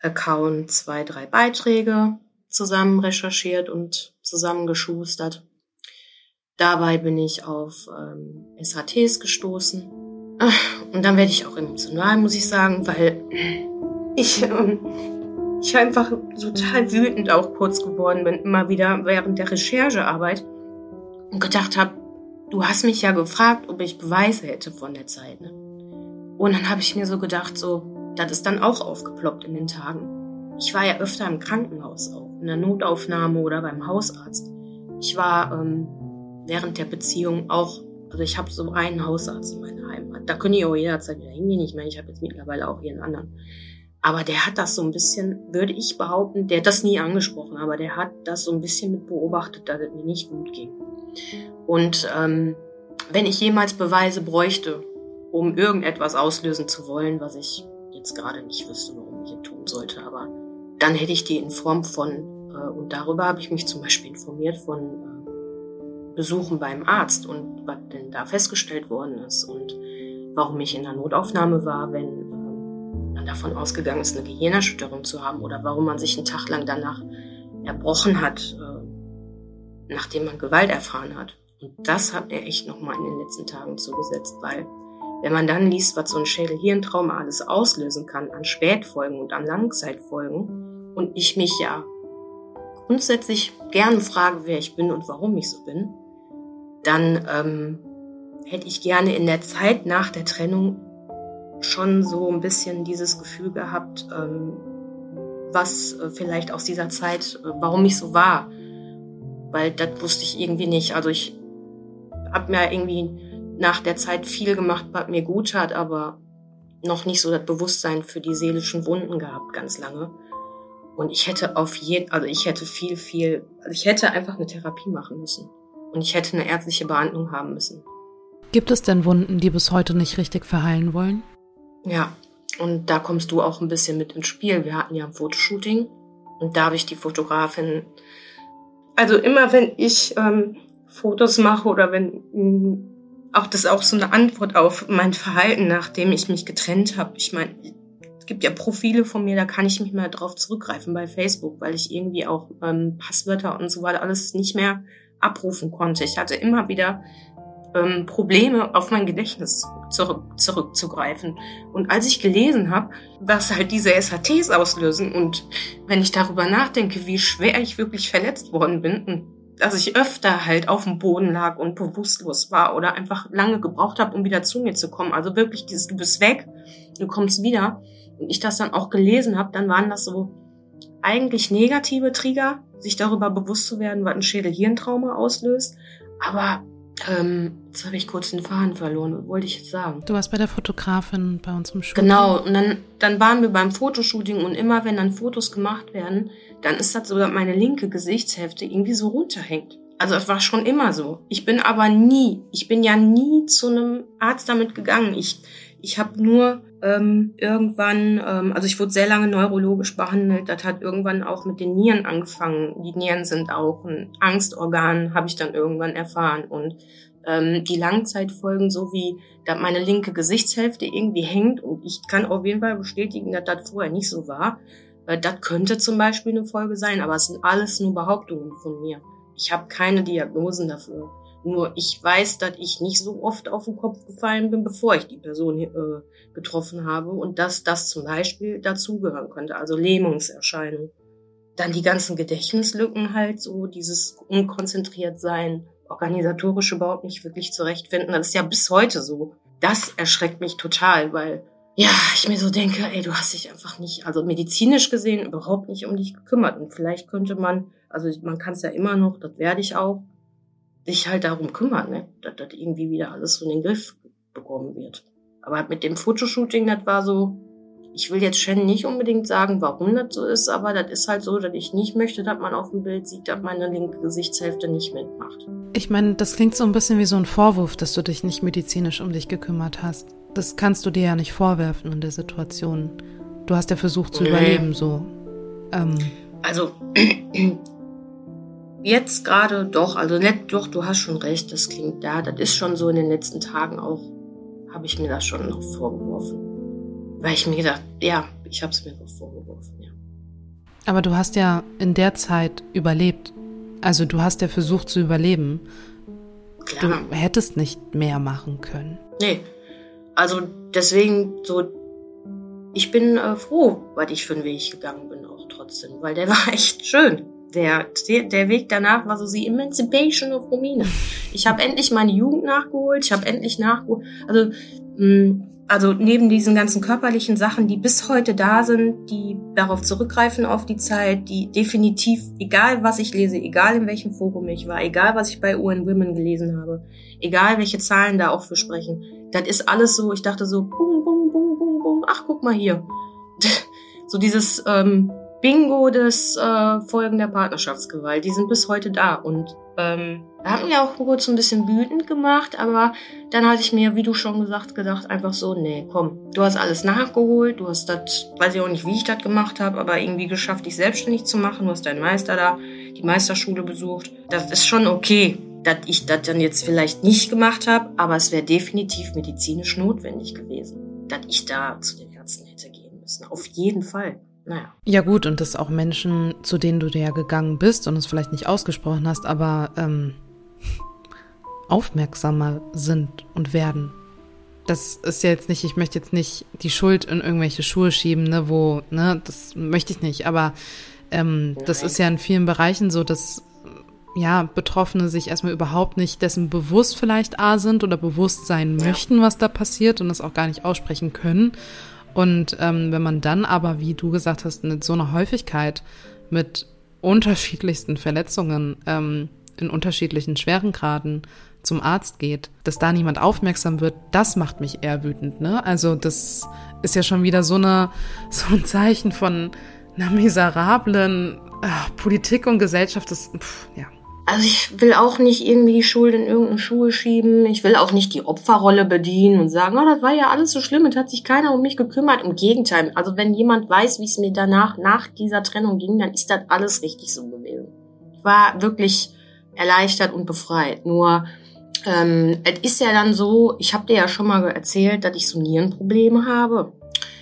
Account zwei, drei Beiträge zusammen recherchiert und zusammengeschustert. Dabei bin ich auf ähm, SHTs gestoßen. Und dann werde ich auch emotional, muss ich sagen, weil ich, ähm, ich einfach total wütend auch kurz geworden bin, immer wieder während der Recherchearbeit und gedacht habe, du hast mich ja gefragt, ob ich Beweise hätte von der Zeit. Ne? Und dann habe ich mir so gedacht, so, das ist dann auch aufgeploppt in den Tagen. Ich war ja öfter im Krankenhaus auch, in der Notaufnahme oder beim Hausarzt. Ich war ähm, während der Beziehung auch, also ich habe so einen Hausarzt in meiner Heimat. Da können die auch jederzeit wieder hingehen. Ich meine, ich habe jetzt mittlerweile auch hier einen anderen. Aber der hat das so ein bisschen, würde ich behaupten, der hat das nie angesprochen, aber der hat das so ein bisschen mit beobachtet, dass es mir nicht gut ging. Und ähm, wenn ich jemals Beweise bräuchte, um irgendetwas auslösen zu wollen, was ich jetzt gerade nicht wüsste, warum ich es tun sollte, aber dann hätte ich die in Form von, und darüber habe ich mich zum Beispiel informiert, von äh, Besuchen beim Arzt und was denn da festgestellt worden ist und warum ich in der Notaufnahme war, wenn äh, man davon ausgegangen ist, eine Gehirnerschütterung zu haben oder warum man sich einen Tag lang danach erbrochen hat, äh, nachdem man Gewalt erfahren hat. Und das hat mir echt nochmal in den letzten Tagen zugesetzt, weil wenn man dann liest, was so ein Schädel-Hirntrauma alles auslösen kann an Spätfolgen und an Langzeitfolgen und ich mich ja grundsätzlich gerne frage, wer ich bin und warum ich so bin, dann ähm, hätte ich gerne in der Zeit nach der Trennung schon so ein bisschen dieses Gefühl gehabt, ähm, was äh, vielleicht aus dieser Zeit, äh, warum ich so war. Weil das wusste ich irgendwie nicht. Also ich habe mir irgendwie nach der Zeit viel gemacht, was mir gut tat, aber noch nicht so das Bewusstsein für die seelischen Wunden gehabt, ganz lange. Und ich hätte auf jeden, also ich hätte viel, viel, also ich hätte einfach eine Therapie machen müssen. Und ich hätte eine ärztliche Behandlung haben müssen. Gibt es denn Wunden, die bis heute nicht richtig verheilen wollen? Ja, und da kommst du auch ein bisschen mit ins Spiel. Wir hatten ja ein Fotoshooting und da habe ich die Fotografin. Also immer wenn ich ähm, Fotos mache oder wenn mh, auch das auch so eine Antwort auf mein Verhalten, nachdem ich mich getrennt habe. Ich meine, es gibt ja Profile von mir, da kann ich mich mal drauf zurückgreifen bei Facebook, weil ich irgendwie auch ähm, Passwörter und so weiter alles nicht mehr abrufen konnte. Ich hatte immer wieder ähm, Probleme, auf mein Gedächtnis zurück, zurückzugreifen. Und als ich gelesen habe, was halt diese SHTs auslösen und wenn ich darüber nachdenke, wie schwer ich wirklich verletzt worden bin und dass ich öfter halt auf dem Boden lag und bewusstlos war oder einfach lange gebraucht habe, um wieder zu mir zu kommen. Also wirklich dieses, du bist weg, du kommst wieder. Und ich das dann auch gelesen habe, dann waren das so eigentlich negative Trigger, sich darüber bewusst zu werden, was ein Schädel-Hirntrauma auslöst. Aber ähm, jetzt habe ich kurz den Faden verloren, wollte ich jetzt sagen? Du warst bei der Fotografin bei uns im Shooting. Genau, und dann, dann waren wir beim Fotoshooting und immer wenn dann Fotos gemacht werden, dann ist das so, dass meine linke Gesichtshälfte irgendwie so runterhängt. Also es war schon immer so. Ich bin aber nie, ich bin ja nie zu einem Arzt damit gegangen. Ich, ich habe nur ähm, irgendwann, ähm, also ich wurde sehr lange neurologisch behandelt. Das hat irgendwann auch mit den Nieren angefangen. Die Nieren sind auch ein Angstorgan, habe ich dann irgendwann erfahren. Und ähm, die Langzeitfolgen, so wie dass meine linke Gesichtshälfte irgendwie hängt. Und ich kann auf jeden Fall bestätigen, dass das vorher nicht so war. Äh, das könnte zum Beispiel eine Folge sein, aber es sind alles nur Behauptungen von mir. Ich habe keine Diagnosen dafür. Nur ich weiß, dass ich nicht so oft auf den Kopf gefallen bin, bevor ich die Person äh, getroffen habe und dass das zum Beispiel dazugehören könnte, also Lähmungserscheinung. Dann die ganzen Gedächtnislücken halt, so dieses unkonzentriert sein, organisatorisch überhaupt nicht wirklich zurechtfinden. Das ist ja bis heute so. Das erschreckt mich total, weil ja, ich mir so denke, ey, du hast dich einfach nicht, also medizinisch gesehen, überhaupt nicht um dich gekümmert. Und vielleicht könnte man, also man kann es ja immer noch, das werde ich auch, sich halt darum kümmern, ne? dass das irgendwie wieder alles so in den Griff bekommen wird. Aber mit dem Fotoshooting, das war so, ich will jetzt Shen nicht unbedingt sagen, warum das so ist, aber das ist halt so, dass ich nicht möchte, dass man auf dem Bild sieht, dass meine linke Gesichtshälfte nicht mitmacht. Ich meine, das klingt so ein bisschen wie so ein Vorwurf, dass du dich nicht medizinisch um dich gekümmert hast. Das kannst du dir ja nicht vorwerfen in der Situation. Du hast ja versucht zu nee. überleben, so. Ähm. Also, [clears throat] Jetzt gerade doch, also nicht, doch, du hast schon recht, das klingt da. Das ist schon so in den letzten Tagen auch, habe ich mir das schon noch vorgeworfen. Weil ich mir gedacht, ja, ich habe es mir noch vorgeworfen, ja. Aber du hast ja in der Zeit überlebt. Also du hast ja versucht zu überleben. Klar. Du hättest nicht mehr machen können. Nee. Also deswegen so, ich bin äh, froh, weil ich für den Weg gegangen bin auch trotzdem, weil der [laughs] war echt schön der, der Weg danach war so die Emancipation of Romina. Ich habe endlich meine Jugend nachgeholt, ich habe endlich nachgeholt, also, mh, also neben diesen ganzen körperlichen Sachen, die bis heute da sind, die darauf zurückgreifen auf die Zeit, die definitiv, egal was ich lese, egal in welchem Forum ich war, egal was ich bei UN Women gelesen habe, egal welche Zahlen da auch für sprechen, das ist alles so, ich dachte so, bum, bum, bum, bum, bum, ach, guck mal hier. [laughs] so dieses, ähm, Bingo des äh, Folgen der Partnerschaftsgewalt. Die sind bis heute da. Und ähm, hat mir auch kurz ein bisschen wütend gemacht, aber dann hatte ich mir, wie du schon gesagt, gedacht, einfach so, nee, komm, du hast alles nachgeholt, du hast das, weiß ich auch nicht, wie ich das gemacht habe, aber irgendwie geschafft, dich selbstständig zu machen. Du hast deinen Meister da, die Meisterschule besucht. Das ist schon okay, dass ich das dann jetzt vielleicht nicht gemacht habe, aber es wäre definitiv medizinisch notwendig gewesen, dass ich da zu den Ärzten hätte gehen müssen. Auf jeden Fall. Naja. Ja gut, und dass auch Menschen, zu denen du ja gegangen bist und es vielleicht nicht ausgesprochen hast, aber ähm, [laughs] aufmerksamer sind und werden. Das ist ja jetzt nicht, ich möchte jetzt nicht die Schuld in irgendwelche Schuhe schieben, ne, wo, ne, das möchte ich nicht, aber ähm, das ist ja in vielen Bereichen so, dass ja, Betroffene sich erstmal überhaupt nicht dessen bewusst vielleicht A sind oder bewusst sein möchten, was da passiert und es auch gar nicht aussprechen können. Und ähm, wenn man dann aber, wie du gesagt hast, mit so einer Häufigkeit mit unterschiedlichsten Verletzungen ähm, in unterschiedlichen Schwerengraden zum Arzt geht, dass da niemand aufmerksam wird, das macht mich eher wütend. Ne? Also das ist ja schon wieder so, eine, [laughs] so ein Zeichen von einer miserablen ach, Politik und Gesellschaft. Das, pff, ja, also ich will auch nicht irgendwie die Schuld in irgendeine Schuhe schieben. Ich will auch nicht die Opferrolle bedienen und sagen, oh, das war ja alles so schlimm, es hat sich keiner um mich gekümmert. Im Gegenteil, also wenn jemand weiß, wie es mir danach, nach dieser Trennung ging, dann ist das alles richtig so gewesen. Ich war wirklich erleichtert und befreit. Nur ähm, es ist ja dann so, ich habe dir ja schon mal erzählt, dass ich so Nierenprobleme habe.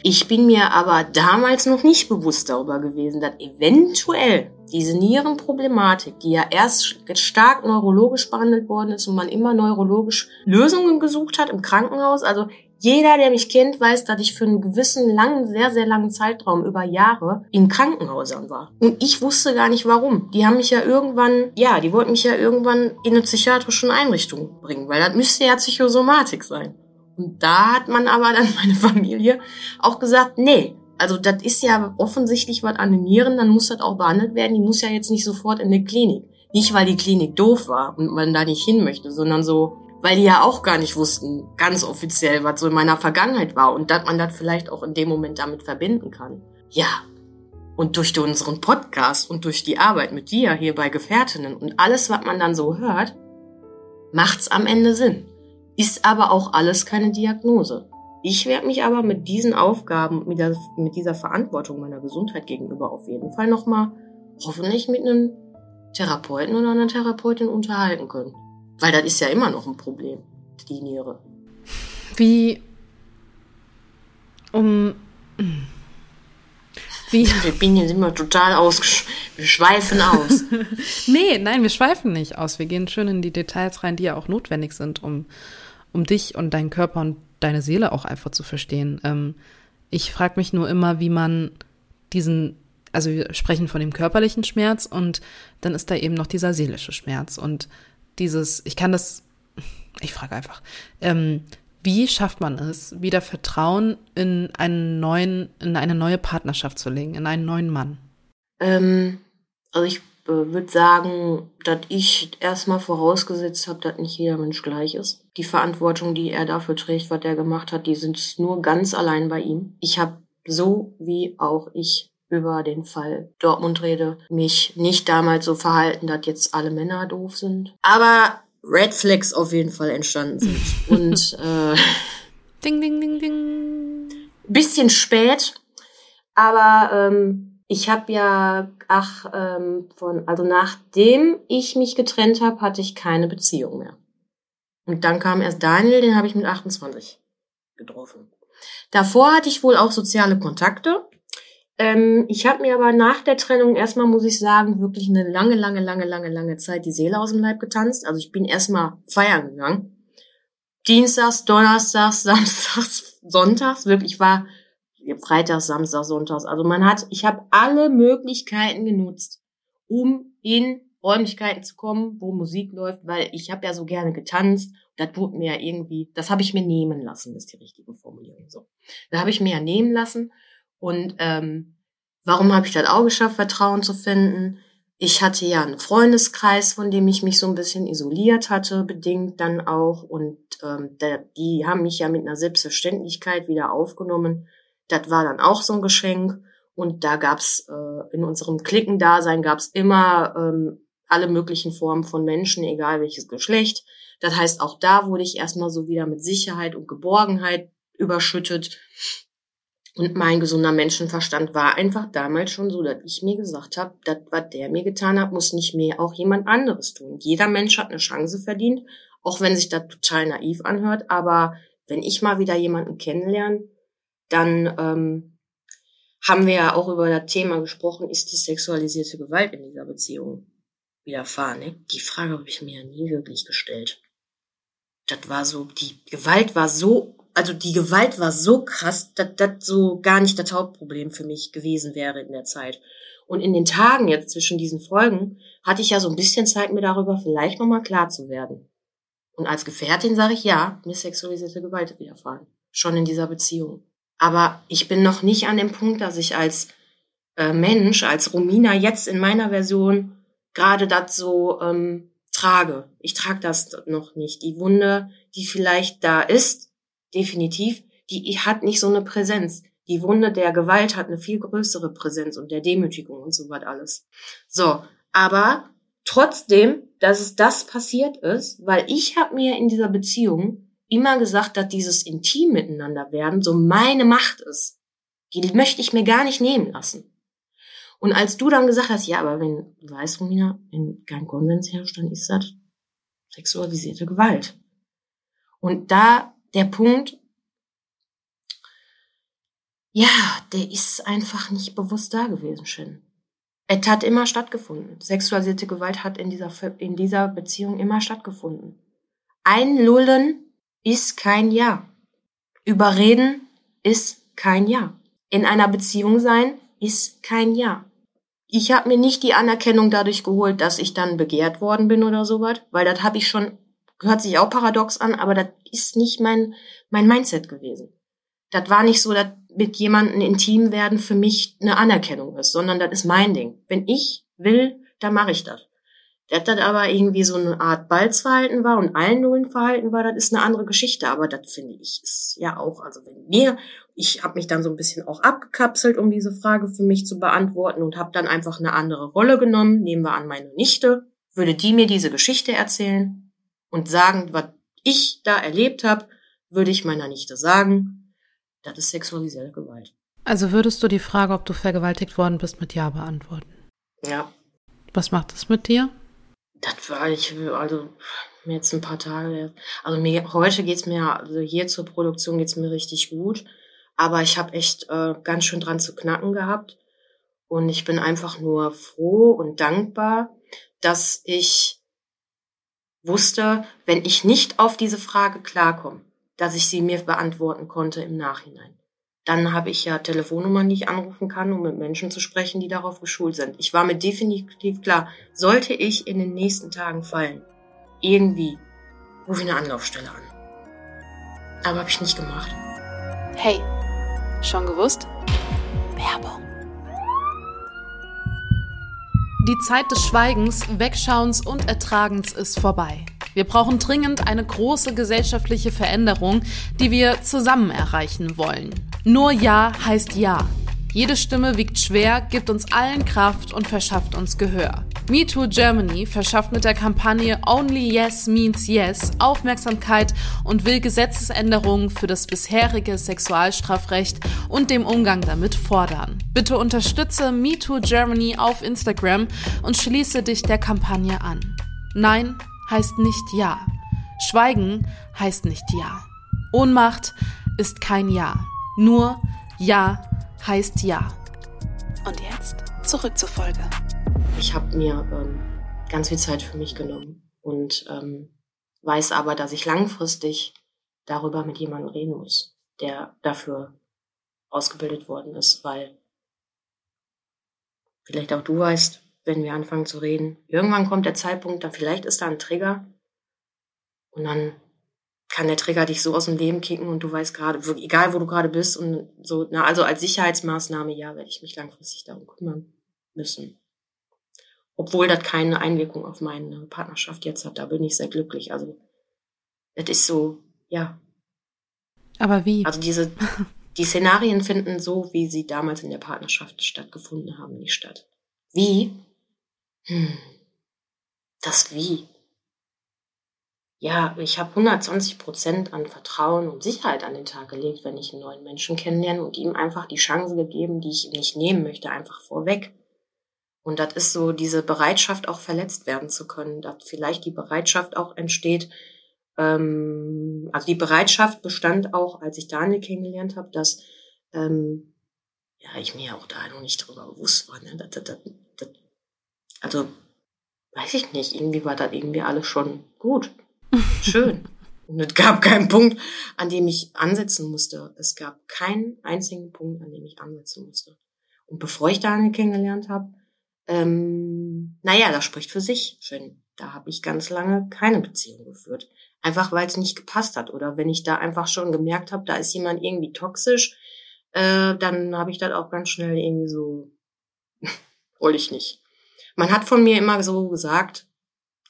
Ich bin mir aber damals noch nicht bewusst darüber gewesen, dass eventuell diese Nierenproblematik, die ja erst stark neurologisch behandelt worden ist und man immer neurologisch Lösungen gesucht hat im Krankenhaus. Also jeder, der mich kennt, weiß, dass ich für einen gewissen langen, sehr, sehr langen Zeitraum über Jahre in Krankenhäusern war. Und ich wusste gar nicht warum. Die haben mich ja irgendwann, ja, die wollten mich ja irgendwann in eine psychiatrische Einrichtung bringen, weil das müsste ja Psychosomatik sein. Und da hat man aber dann [laughs] meine Familie auch gesagt, nee, also das ist ja offensichtlich was an den Nieren, dann muss das auch behandelt werden. Die muss ja jetzt nicht sofort in eine Klinik. Nicht, weil die Klinik doof war und man da nicht hin möchte, sondern so, weil die ja auch gar nicht wussten, ganz offiziell, was so in meiner Vergangenheit war und dass man das vielleicht auch in dem Moment damit verbinden kann. Ja. Und durch unseren Podcast und durch die Arbeit mit dir hier bei Gefährtinnen und alles, was man dann so hört, macht's am Ende Sinn. Ist aber auch alles keine Diagnose. Ich werde mich aber mit diesen Aufgaben, mit, der, mit dieser Verantwortung meiner Gesundheit gegenüber auf jeden Fall nochmal hoffentlich mit einem Therapeuten oder einer Therapeutin unterhalten können. Weil das ist ja immer noch ein Problem, die Niere. Wie um wie [laughs] wir bin jetzt immer total aus wir schweifen aus. [laughs] nee, nein, wir schweifen nicht aus. Wir gehen schön in die Details rein, die ja auch notwendig sind, um um dich und deinen Körper und deine Seele auch einfach zu verstehen. Ähm, ich frage mich nur immer, wie man diesen also wir sprechen von dem körperlichen Schmerz und dann ist da eben noch dieser seelische Schmerz und dieses, ich kann das, [laughs] ich frage einfach, ähm, wie schafft man es, wieder Vertrauen in einen neuen, in eine neue Partnerschaft zu legen, in einen neuen Mann? Ähm, also ich äh, würde sagen, dass ich erstmal vorausgesetzt habe, dass nicht jeder Mensch gleich ist. Die Verantwortung, die er dafür trägt, was er gemacht hat, die sind nur ganz allein bei ihm. Ich habe so wie auch ich über den Fall Dortmund rede, mich nicht damals so verhalten, dass jetzt alle Männer doof sind. Aber Red Flags auf jeden Fall entstanden sind. [laughs] Und äh, ding, ding, ding, ding. Bisschen spät, aber ähm, ich habe ja, ach, ähm, von, also nachdem ich mich getrennt habe, hatte ich keine Beziehung mehr. Und dann kam erst Daniel, den habe ich mit 28 getroffen. Davor hatte ich wohl auch soziale Kontakte, ähm, ich habe mir aber nach der Trennung erstmal, muss ich sagen, wirklich eine lange, lange, lange, lange, lange Zeit die Seele aus dem Leib getanzt. Also ich bin erstmal feiern gegangen. Dienstags, Donnerstags, [laughs] Samstags, Sonntags, wirklich war Freitags, Samstags, Sonntags. Also man hat, ich habe alle Möglichkeiten genutzt, um in Räumlichkeiten zu kommen, wo Musik läuft, weil ich habe ja so gerne getanzt. Das wurde mir ja irgendwie, das habe ich mir nehmen lassen, ist die richtige Formulierung so. Da habe ich mir ja nehmen lassen und ähm, warum habe ich das auch geschafft, Vertrauen zu finden? Ich hatte ja einen Freundeskreis, von dem ich mich so ein bisschen isoliert hatte, bedingt dann auch. Und ähm, die haben mich ja mit einer Selbstverständlichkeit wieder aufgenommen. Das war dann auch so ein Geschenk. Und da gab's äh, in unserem Klickendasein gab's immer ähm, alle möglichen Formen von Menschen, egal welches Geschlecht. Das heißt, auch da wurde ich erstmal so wieder mit Sicherheit und Geborgenheit überschüttet. Und mein gesunder Menschenverstand war einfach damals schon so, dass ich mir gesagt habe, das, was der mir getan hat, muss nicht mehr auch jemand anderes tun. Jeder Mensch hat eine Chance verdient, auch wenn sich das total naiv anhört. Aber wenn ich mal wieder jemanden kennenlerne, dann ähm, haben wir ja auch über das Thema gesprochen, ist die sexualisierte Gewalt in dieser Beziehung widerfahren. Ne? Die Frage habe ich mir ja nie wirklich gestellt. Das war so, die Gewalt war so also die Gewalt war so krass, dass das so gar nicht das Hauptproblem für mich gewesen wäre in der Zeit. Und in den Tagen jetzt zwischen diesen Folgen hatte ich ja so ein bisschen Zeit, mir darüber vielleicht nochmal klar zu werden. Und als Gefährtin sage ich ja, mir sexualisierte Gewalt widerfahren. Schon in dieser Beziehung. Aber ich bin noch nicht an dem Punkt, dass ich als äh, Mensch, als Romina jetzt in meiner Version gerade das so ähm, trage. Ich trage das noch nicht. Die Wunde, die vielleicht da ist, definitiv, die hat nicht so eine Präsenz. Die Wunde der Gewalt hat eine viel größere Präsenz und der Demütigung und so was alles. So, aber trotzdem, dass es das passiert ist, weil ich habe mir in dieser Beziehung immer gesagt, dass dieses intim miteinander werden so meine Macht ist. Die möchte ich mir gar nicht nehmen lassen. Und als du dann gesagt hast, ja, aber wenn, du weißt, Romina, wenn kein Konsens herrscht, dann ist das Sexualisierte Gewalt. Und da der Punkt, ja, der ist einfach nicht bewusst da gewesen, Shin. Es hat immer stattgefunden. Sexualisierte Gewalt hat in dieser, in dieser Beziehung immer stattgefunden. Einlullen ist kein Ja. Überreden ist kein Ja. In einer Beziehung sein ist kein Ja. Ich habe mir nicht die Anerkennung dadurch geholt, dass ich dann begehrt worden bin oder sowas, weil das habe ich schon, hört sich auch paradox an, aber das ist nicht mein, mein Mindset gewesen. Das war nicht so, dass mit jemandem intim werden für mich eine Anerkennung ist, sondern das ist mein Ding. Wenn ich will, dann mache ich das. Dass das aber irgendwie so eine Art Balzverhalten war und allen Nullenverhalten war, das ist eine andere Geschichte. Aber das finde ich ist ja auch, also wenn mir, ich habe mich dann so ein bisschen auch abgekapselt, um diese Frage für mich zu beantworten und habe dann einfach eine andere Rolle genommen. Nehmen wir an meine Nichte, würde die mir diese Geschichte erzählen und sagen, was ich da erlebt habe, würde ich meiner Nichte sagen, das ist sexualisierte Gewalt. Also würdest du die Frage, ob du vergewaltigt worden bist, mit Ja beantworten? Ja. Was macht das mit dir? Das war ich, also jetzt ein paar Tage. Also mir, heute geht's mir, also hier zur Produktion geht's mir richtig gut. Aber ich habe echt äh, ganz schön dran zu knacken gehabt. Und ich bin einfach nur froh und dankbar, dass ich wusste, wenn ich nicht auf diese Frage klarkomme, dass ich sie mir beantworten konnte im Nachhinein. Dann habe ich ja Telefonnummern, die ich anrufen kann, um mit Menschen zu sprechen, die darauf geschult sind. Ich war mir definitiv klar, sollte ich in den nächsten Tagen fallen, irgendwie, rufe ich eine Anlaufstelle an. Aber habe ich nicht gemacht. Hey, schon gewusst? Werbung. Die Zeit des Schweigens, Wegschauens und Ertragens ist vorbei. Wir brauchen dringend eine große gesellschaftliche Veränderung, die wir zusammen erreichen wollen. Nur Ja heißt Ja. Jede Stimme wiegt schwer, gibt uns allen Kraft und verschafft uns Gehör. MeToo Germany verschafft mit der Kampagne Only Yes Means Yes Aufmerksamkeit und will Gesetzesänderungen für das bisherige Sexualstrafrecht und dem Umgang damit fordern. Bitte unterstütze MeToo Germany auf Instagram und schließe dich der Kampagne an. Nein heißt nicht Ja. Schweigen heißt nicht Ja. Ohnmacht ist kein Ja. Nur Ja heißt Ja. Und jetzt zurück zur Folge. Ich habe mir ähm, ganz viel Zeit für mich genommen und ähm, weiß aber, dass ich langfristig darüber mit jemandem reden muss, der dafür ausgebildet worden ist, weil vielleicht auch du weißt, wenn wir anfangen zu reden, irgendwann kommt der Zeitpunkt, da vielleicht ist da ein Trigger und dann kann der Trigger dich so aus dem Leben kicken und du weißt gerade, egal wo du gerade bist und so, na, also als Sicherheitsmaßnahme, ja, werde ich mich langfristig darum kümmern müssen. Obwohl das keine Einwirkung auf meine Partnerschaft jetzt hat, da bin ich sehr glücklich. Also, das ist so, ja. Aber wie? Also diese, [laughs] die Szenarien finden so, wie sie damals in der Partnerschaft stattgefunden haben, nicht statt. Wie? Hm. Das Wie ja, ich habe 120 Prozent an Vertrauen und Sicherheit an den Tag gelegt, wenn ich einen neuen Menschen kennenlerne und ihm einfach die Chance gegeben, die ich ihm nicht nehmen möchte, einfach vorweg. Und das ist so diese Bereitschaft, auch verletzt werden zu können, dass vielleicht die Bereitschaft auch entsteht, ähm, also die Bereitschaft bestand auch, als ich Daniel kennengelernt habe, dass ähm, ja ich mir auch da noch nicht drüber bewusst war. Ne? Das, das, das, das, also weiß ich nicht, irgendwie war das irgendwie alles schon gut. [laughs] Schön. Und es gab keinen Punkt, an dem ich ansetzen musste. Es gab keinen einzigen Punkt, an dem ich ansetzen musste. Und bevor ich Daniel kennengelernt habe, ähm, naja, das spricht für sich. Schön. Da habe ich ganz lange keine Beziehung geführt. Einfach weil es nicht gepasst hat. Oder wenn ich da einfach schon gemerkt habe, da ist jemand irgendwie toxisch, äh, dann habe ich das auch ganz schnell irgendwie so, [laughs] wollte ich nicht. Man hat von mir immer so gesagt,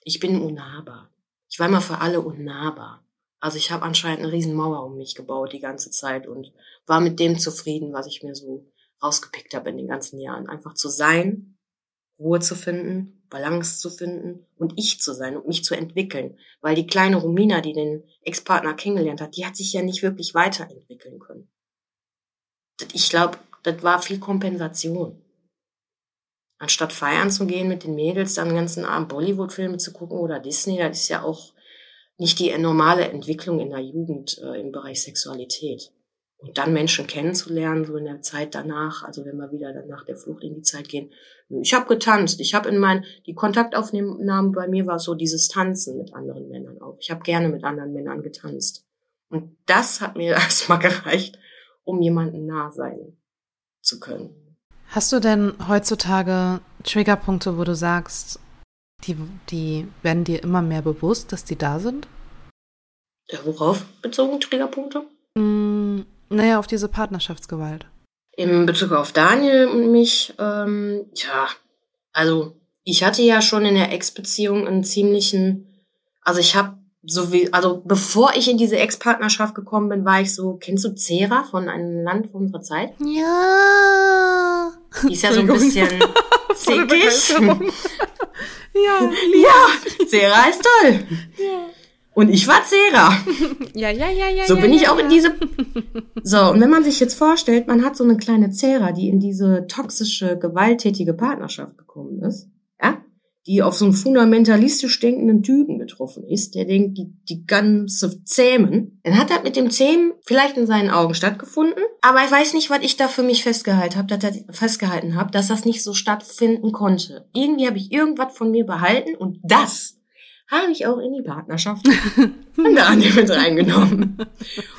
ich bin unnahbar. Ich war immer für alle unnahbar. Also ich habe anscheinend eine riesen Mauer um mich gebaut die ganze Zeit und war mit dem zufrieden, was ich mir so rausgepickt habe in den ganzen Jahren. Einfach zu sein, Ruhe zu finden, Balance zu finden und ich zu sein und mich zu entwickeln. Weil die kleine Romina, die den Ex-Partner kennengelernt hat, die hat sich ja nicht wirklich weiterentwickeln können. Ich glaube, das war viel Kompensation anstatt feiern zu gehen mit den Mädels, dann den ganzen Abend Bollywood-Filme zu gucken oder Disney, das ist ja auch nicht die normale Entwicklung in der Jugend äh, im Bereich Sexualität. Und dann Menschen kennenzulernen, so in der Zeit danach, also wenn wir wieder dann nach der Flucht in die Zeit gehen. Ich habe getanzt. Ich habe in mein, die Kontaktaufnahmen bei mir war so dieses Tanzen mit anderen Männern auch. Ich habe gerne mit anderen Männern getanzt. Und das hat mir [laughs] erstmal gereicht, um jemanden nah sein zu können. Hast du denn heutzutage Triggerpunkte, wo du sagst, die, die werden dir immer mehr bewusst, dass die da sind? Ja, worauf bezogen Triggerpunkte? Mm, naja, auf diese Partnerschaftsgewalt. In Bezug auf Daniel und mich, ähm, ja, also ich hatte ja schon in der Ex-Beziehung einen ziemlichen, also ich habe so wie, also bevor ich in diese Ex-Partnerschaft gekommen bin, war ich so, kennst du Cera von einem Land von unserer Zeit? Ja. Die ist ja so ein bisschen [laughs] zickig. [laughs] ja, ja, Cera ist toll. Ja. Und ich war Zera. [laughs] Ja, ja, ja, ja. So bin ja, ich auch ja. in diese. So, und wenn man sich jetzt vorstellt, man hat so eine kleine Zera, die in diese toxische, gewalttätige Partnerschaft gekommen ist, die auf so einen fundamentalistisch denkenden Typen getroffen ist, der denkt, die, die ganze Zähmen, dann hat das mit dem Zähmen vielleicht in seinen Augen stattgefunden, aber ich weiß nicht, was ich da für mich festgehalten habe, dass das festgehalten habe, dass das nicht so stattfinden konnte. Irgendwie habe ich irgendwas von mir behalten und das habe ich auch in die Partnerschaft [laughs] von Daniel mit reingenommen.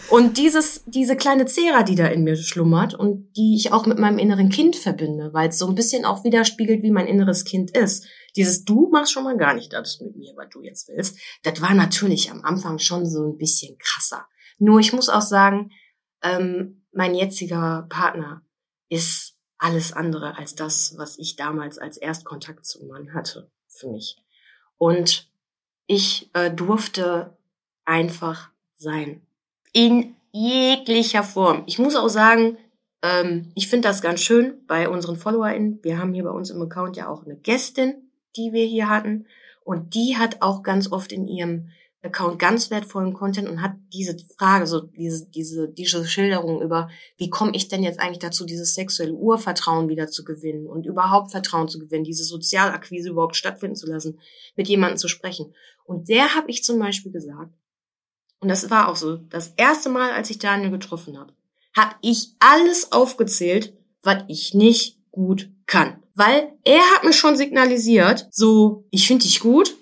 Und dieses, diese kleine Zera, die da in mir schlummert und die ich auch mit meinem inneren Kind verbinde, weil es so ein bisschen auch widerspiegelt, wie mein inneres Kind ist. Dieses Du machst schon mal gar nicht das mit mir, was du jetzt willst. Das war natürlich am Anfang schon so ein bisschen krasser. Nur ich muss auch sagen, ähm, mein jetziger Partner ist alles andere als das, was ich damals als Erstkontakt zum Mann hatte für mich. Und ich äh, durfte einfach sein. In jeglicher Form. Ich muss auch sagen, ähm, ich finde das ganz schön bei unseren FollowerInnen. Wir haben hier bei uns im Account ja auch eine Gästin, die wir hier hatten. Und die hat auch ganz oft in ihrem Account ganz wertvollen Content und hat diese Frage, so diese, diese, diese Schilderung über, wie komme ich denn jetzt eigentlich dazu, dieses sexuelle Urvertrauen wieder zu gewinnen und überhaupt Vertrauen zu gewinnen, diese Sozialakquise überhaupt stattfinden zu lassen, mit jemandem zu sprechen. Und der habe ich zum Beispiel gesagt, und das war auch so, das erste Mal, als ich Daniel getroffen habe, habe ich alles aufgezählt, was ich nicht gut kann. Weil er hat mir schon signalisiert, so, ich finde dich gut,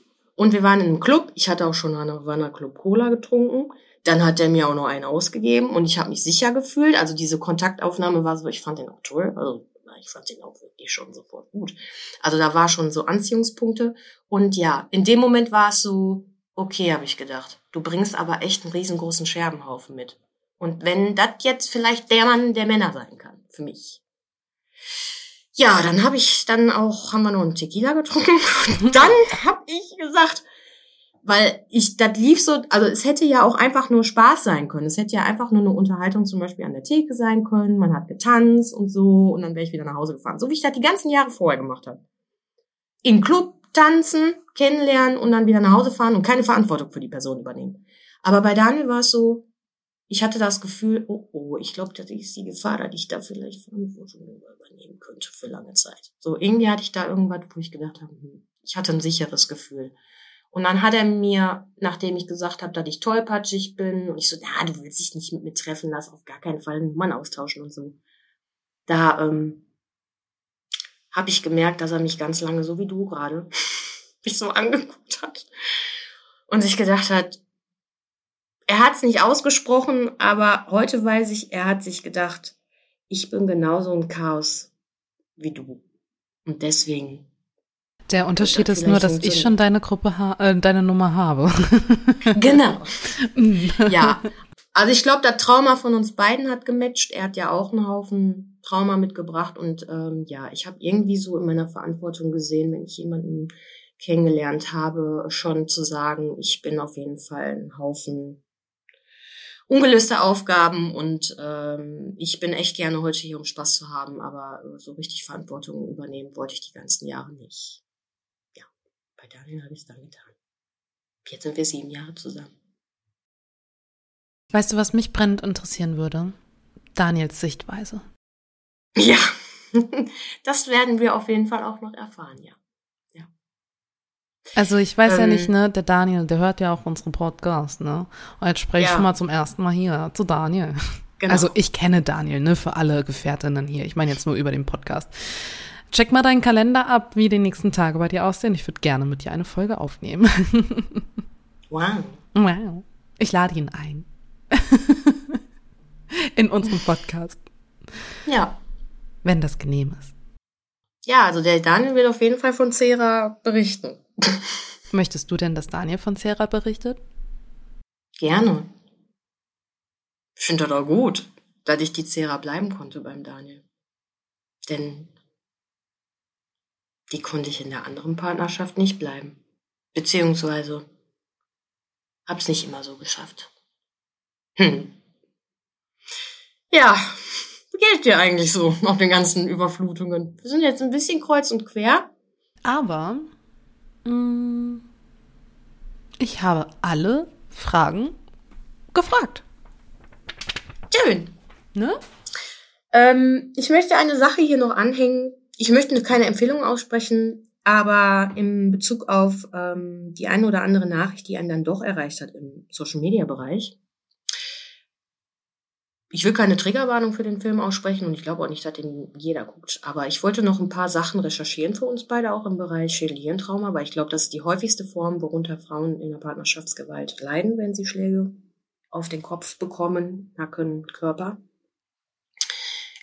und wir waren in einem Club. Ich hatte auch schon eine Havana Club Cola getrunken. Dann hat er mir auch noch einen ausgegeben und ich habe mich sicher gefühlt. Also diese Kontaktaufnahme war so, ich fand den auch toll. Also ich fand den auch wirklich schon sofort gut. Also da war schon so Anziehungspunkte. Und ja, in dem Moment war es so, okay, habe ich gedacht. Du bringst aber echt einen riesengroßen Scherbenhaufen mit. Und wenn das jetzt vielleicht der Mann der Männer sein kann, für mich. Ja, dann habe ich dann auch, haben wir noch einen Tequila getrunken. Und [laughs] dann habe ich gesagt, weil ich, das lief so, also es hätte ja auch einfach nur Spaß sein können. Es hätte ja einfach nur eine Unterhaltung zum Beispiel an der Theke sein können. Man hat getanzt und so und dann wäre ich wieder nach Hause gefahren. So wie ich das die ganzen Jahre vorher gemacht habe. Im Club tanzen, kennenlernen und dann wieder nach Hause fahren und keine Verantwortung für die Person übernehmen. Aber bei Daniel war es so, ich hatte das Gefühl, oh oh, ich glaube, das ist die Gefahr, dass ich da vielleicht Verantwortung übernehmen könnte für lange Zeit. So, irgendwie hatte ich da irgendwas, wo ich gedacht habe, hm, ich hatte ein sicheres Gefühl. Und dann hat er mir, nachdem ich gesagt habe, dass ich tollpatschig bin, und ich so, na, du willst dich nicht mit mir treffen, lass auf gar keinen Fall Nummern austauschen und so. Da ähm, habe ich gemerkt, dass er mich ganz lange, so wie du gerade, [laughs] mich so angeguckt hat und sich gedacht hat, er hat es nicht ausgesprochen, aber heute weiß ich, er hat sich gedacht, ich bin genauso ein Chaos wie du. Und deswegen. Der Unterschied ist nur, dass ich schon deine Gruppe, äh, deine Nummer habe. [laughs] genau. [laughs] ja. Also ich glaube, das Trauma von uns beiden hat gematcht. Er hat ja auch einen Haufen Trauma mitgebracht und ähm, ja, ich habe irgendwie so in meiner Verantwortung gesehen, wenn ich jemanden kennengelernt habe, schon zu sagen, ich bin auf jeden Fall ein Haufen ungelöste Aufgaben und ähm, ich bin echt gerne heute hier, um Spaß zu haben, aber so richtig Verantwortung übernehmen wollte ich die ganzen Jahre nicht. Ja, bei Daniel habe ich es dann getan. Jetzt sind wir sieben Jahre zusammen. Weißt du, was mich brennend interessieren würde? Daniels Sichtweise. Ja, [laughs] das werden wir auf jeden Fall auch noch erfahren, ja. Ja. Also ich weiß ja Ähm, nicht, ne, der Daniel, der hört ja auch unseren Podcast, ne? Und jetzt spreche ich Ja. schon mal zum ersten Mal hier zu Daniel. Genau. Also ich kenne Daniel, ne, für alle Gefährtinnen hier. Ich meine jetzt nur über den Podcast. Check mal deinen Kalender ab, wie die nächsten Tage bei dir aussehen. Ich würde gerne mit dir eine Folge aufnehmen. [laughs] Wow. Wow. Ich lade ihn ein. [laughs] In unserem Podcast, Ja. wenn das genehm ist. Ja, also der Daniel will auf jeden Fall von Cera berichten. [laughs] Möchtest du denn, dass Daniel von Sarah berichtet? Gerne. Ich finde das auch gut, dass ich die Cera bleiben konnte beim Daniel. Denn die konnte ich in der anderen Partnerschaft nicht bleiben. Beziehungsweise hab's nicht immer so geschafft. Hm. Ja, wie geht dir eigentlich so nach den ganzen Überflutungen? Wir sind jetzt ein bisschen kreuz und quer. Aber ich habe alle Fragen gefragt. Schön. Ne? Ähm, ich möchte eine Sache hier noch anhängen. Ich möchte keine Empfehlung aussprechen, aber in Bezug auf ähm, die eine oder andere Nachricht, die einen dann doch erreicht hat im Social-Media-Bereich. Ich will keine Triggerwarnung für den Film aussprechen und ich glaube auch nicht, dass den jeder guckt. Aber ich wollte noch ein paar Sachen recherchieren für uns beide, auch im Bereich Schädel-Hirntrauma, weil ich glaube, das ist die häufigste Form, worunter Frauen in der Partnerschaftsgewalt leiden, wenn sie Schläge auf den Kopf bekommen, Nacken, Körper.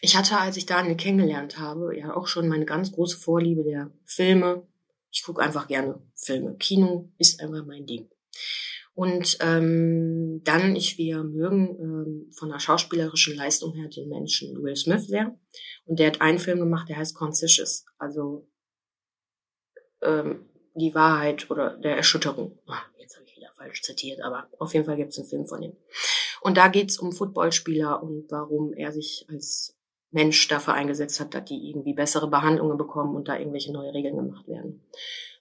Ich hatte, als ich Daniel kennengelernt habe, ja auch schon meine ganz große Vorliebe der Filme. Ich gucke einfach gerne Filme. Kino ist einfach mein Ding. Und ähm, dann, ich wir mögen ähm, von der schauspielerischen Leistung her den Menschen Will Smith sehr. Und der hat einen Film gemacht, der heißt Conscious. Also ähm, die Wahrheit oder der Erschütterung. Ah, jetzt habe ich wieder falsch zitiert, aber auf jeden Fall gibt es einen Film von ihm. Und da geht's um Footballspieler und warum er sich als Mensch dafür eingesetzt hat, dass die irgendwie bessere Behandlungen bekommen und da irgendwelche neue Regeln gemacht werden.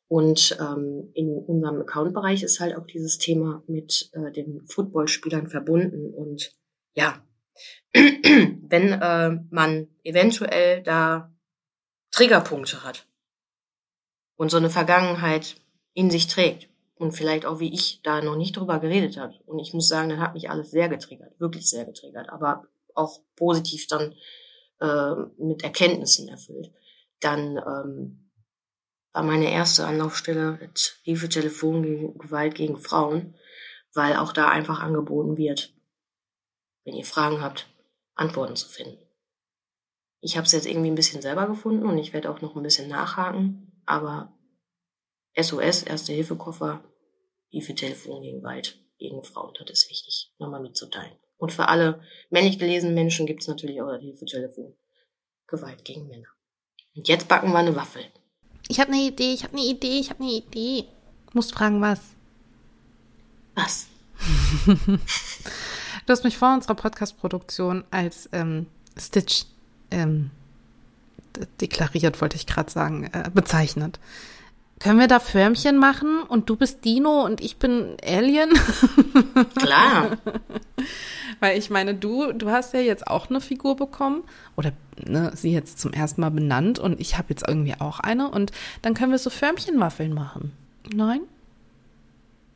Und ähm, in unserem Account-Bereich ist halt auch dieses Thema mit äh, den Footballspielern verbunden. Und ja, [clears throat] wenn äh, man eventuell da Triggerpunkte hat und so eine Vergangenheit in sich trägt und vielleicht auch wie ich da noch nicht drüber geredet hat. Und ich muss sagen, dann hat mich alles sehr getriggert, wirklich sehr getriggert, aber auch positiv dann äh, mit Erkenntnissen erfüllt. Dann ähm, war meine erste Anlaufstelle das Hilfetelefon gegen Gewalt gegen Frauen, weil auch da einfach angeboten wird, wenn ihr Fragen habt, Antworten zu finden. Ich habe es jetzt irgendwie ein bisschen selber gefunden und ich werde auch noch ein bisschen nachhaken, aber SOS, Erste Hilfekoffer, Hilfetelefon gegen Gewalt gegen Frauen, das ist wichtig, nochmal mitzuteilen. Und für alle männlich gelesenen Menschen gibt es natürlich auch das Hilfetelefon. Gewalt gegen Männer. Und jetzt backen wir eine Waffel. Ich habe eine Idee, ich habe eine Idee, ich habe eine Idee. Musst fragen, was? Was? [laughs] Du hast mich vor unserer Podcast-Produktion als ähm, Stitch ähm, deklariert, wollte ich gerade sagen, äh, bezeichnet. Können wir da Förmchen machen und du bist Dino und ich bin Alien? [laughs] Klar. Weil ich meine, du, du hast ja jetzt auch eine Figur bekommen oder ne, sie jetzt zum ersten Mal benannt und ich habe jetzt irgendwie auch eine und dann können wir so Förmchenwaffeln machen. Nein?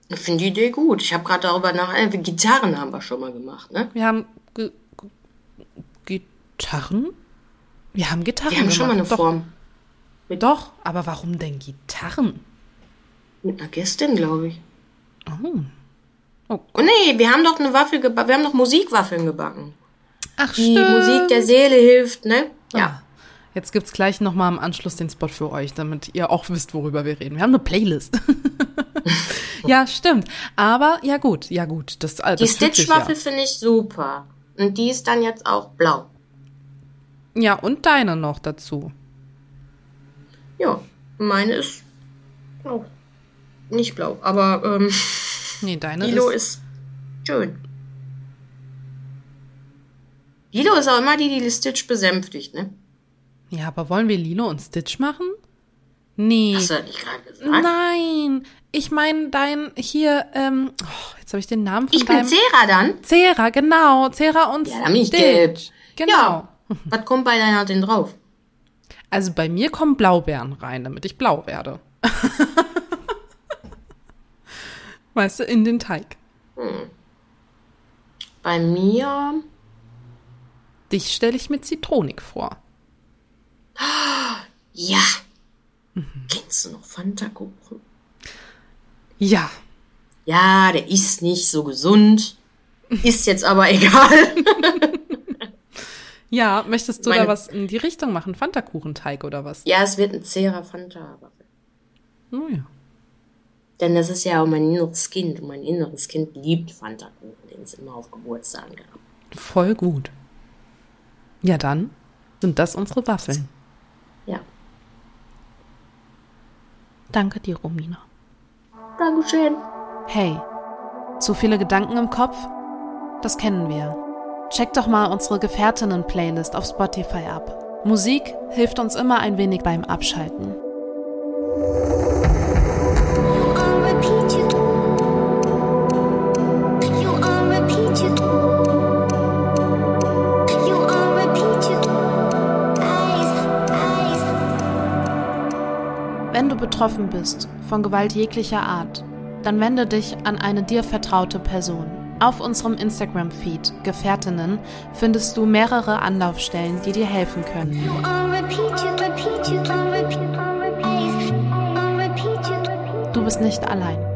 Ich finde die Idee gut. Ich habe gerade darüber nach. Äh, Gitarren haben wir schon mal gemacht, ne? Wir haben G G Gitarren? Wir haben Gitarren Wir haben schon mal eine gemacht. Form. Doch, aber warum denn Gitarren? Mit einer Gästin, glaube ich. Oh. Oh Oh nee, wir haben doch eine Waffel gebacken. Wir haben doch Musikwaffeln gebacken. Ach, Die stimmt. Musik der Seele hilft, ne? Ja. Ah. Jetzt gibt's gleich noch mal im Anschluss den Spot für euch, damit ihr auch wisst, worüber wir reden. Wir haben eine Playlist. [laughs] ja, stimmt. Aber ja gut, ja gut. Das, äh, Die das sich Stitch-Waffel finde ich super. Und die ist dann jetzt auch blau. Ja. ja, und deine noch dazu. Ja, meine ist oh, nicht blau, aber ähm, Nee, deine Lilo ist. ist schön. Lilo ist auch immer die, die Stitch besänftigt, ne? Ja, aber wollen wir Lilo und Stitch machen? Nee. Hast du das nicht gerade gesagt? Nein. Ich meine dein hier, ähm, oh, jetzt habe ich den Namen von Ich bin deinem. Cera dann. Cera, genau. Cera und Ja, bin Stitch. gelb. Genau. Ja. Was kommt bei deiner denn drauf? Also bei mir kommen Blaubeeren rein, damit ich blau werde. [laughs] Weißt du, in den Teig. Bei mir, Dich stelle ich mit Zitronik vor. [gasps] ja. Kennst du noch Fanta-Kuchen? Ja. Ja, der ist nicht so gesund. Ist jetzt aber [laughs] egal. Ja, möchtest du Meine- da was in die Richtung machen? Fanta-Kuchenteig oder was? ja, es wird ein zäher Fanta-Waffel. Oh ja. Denn das ist ja auch mein inneres Kind. Und mein inneres Kind liebt Fanta-Kuchen, den es immer auf Geburtstagen gab. Voll gut. Ja, dann sind das unsere Waffeln. Ja. Danke dir, Romina. Dankeschön. Hey, zu viele Gedanken im Kopf? Das kennen wir. Check doch mal unsere Gefährtinnen-Playlist auf Spotify ab. Musik hilft uns immer ein wenig beim Abschalten. Wenn du betroffen bist von Gewalt jeglicher Art, dann wende dich an eine dir vertraute Person. Auf unserem Instagram-Feed Gefährtinnen findest du mehrere Anlaufstellen, die dir helfen können. Du bist nicht allein.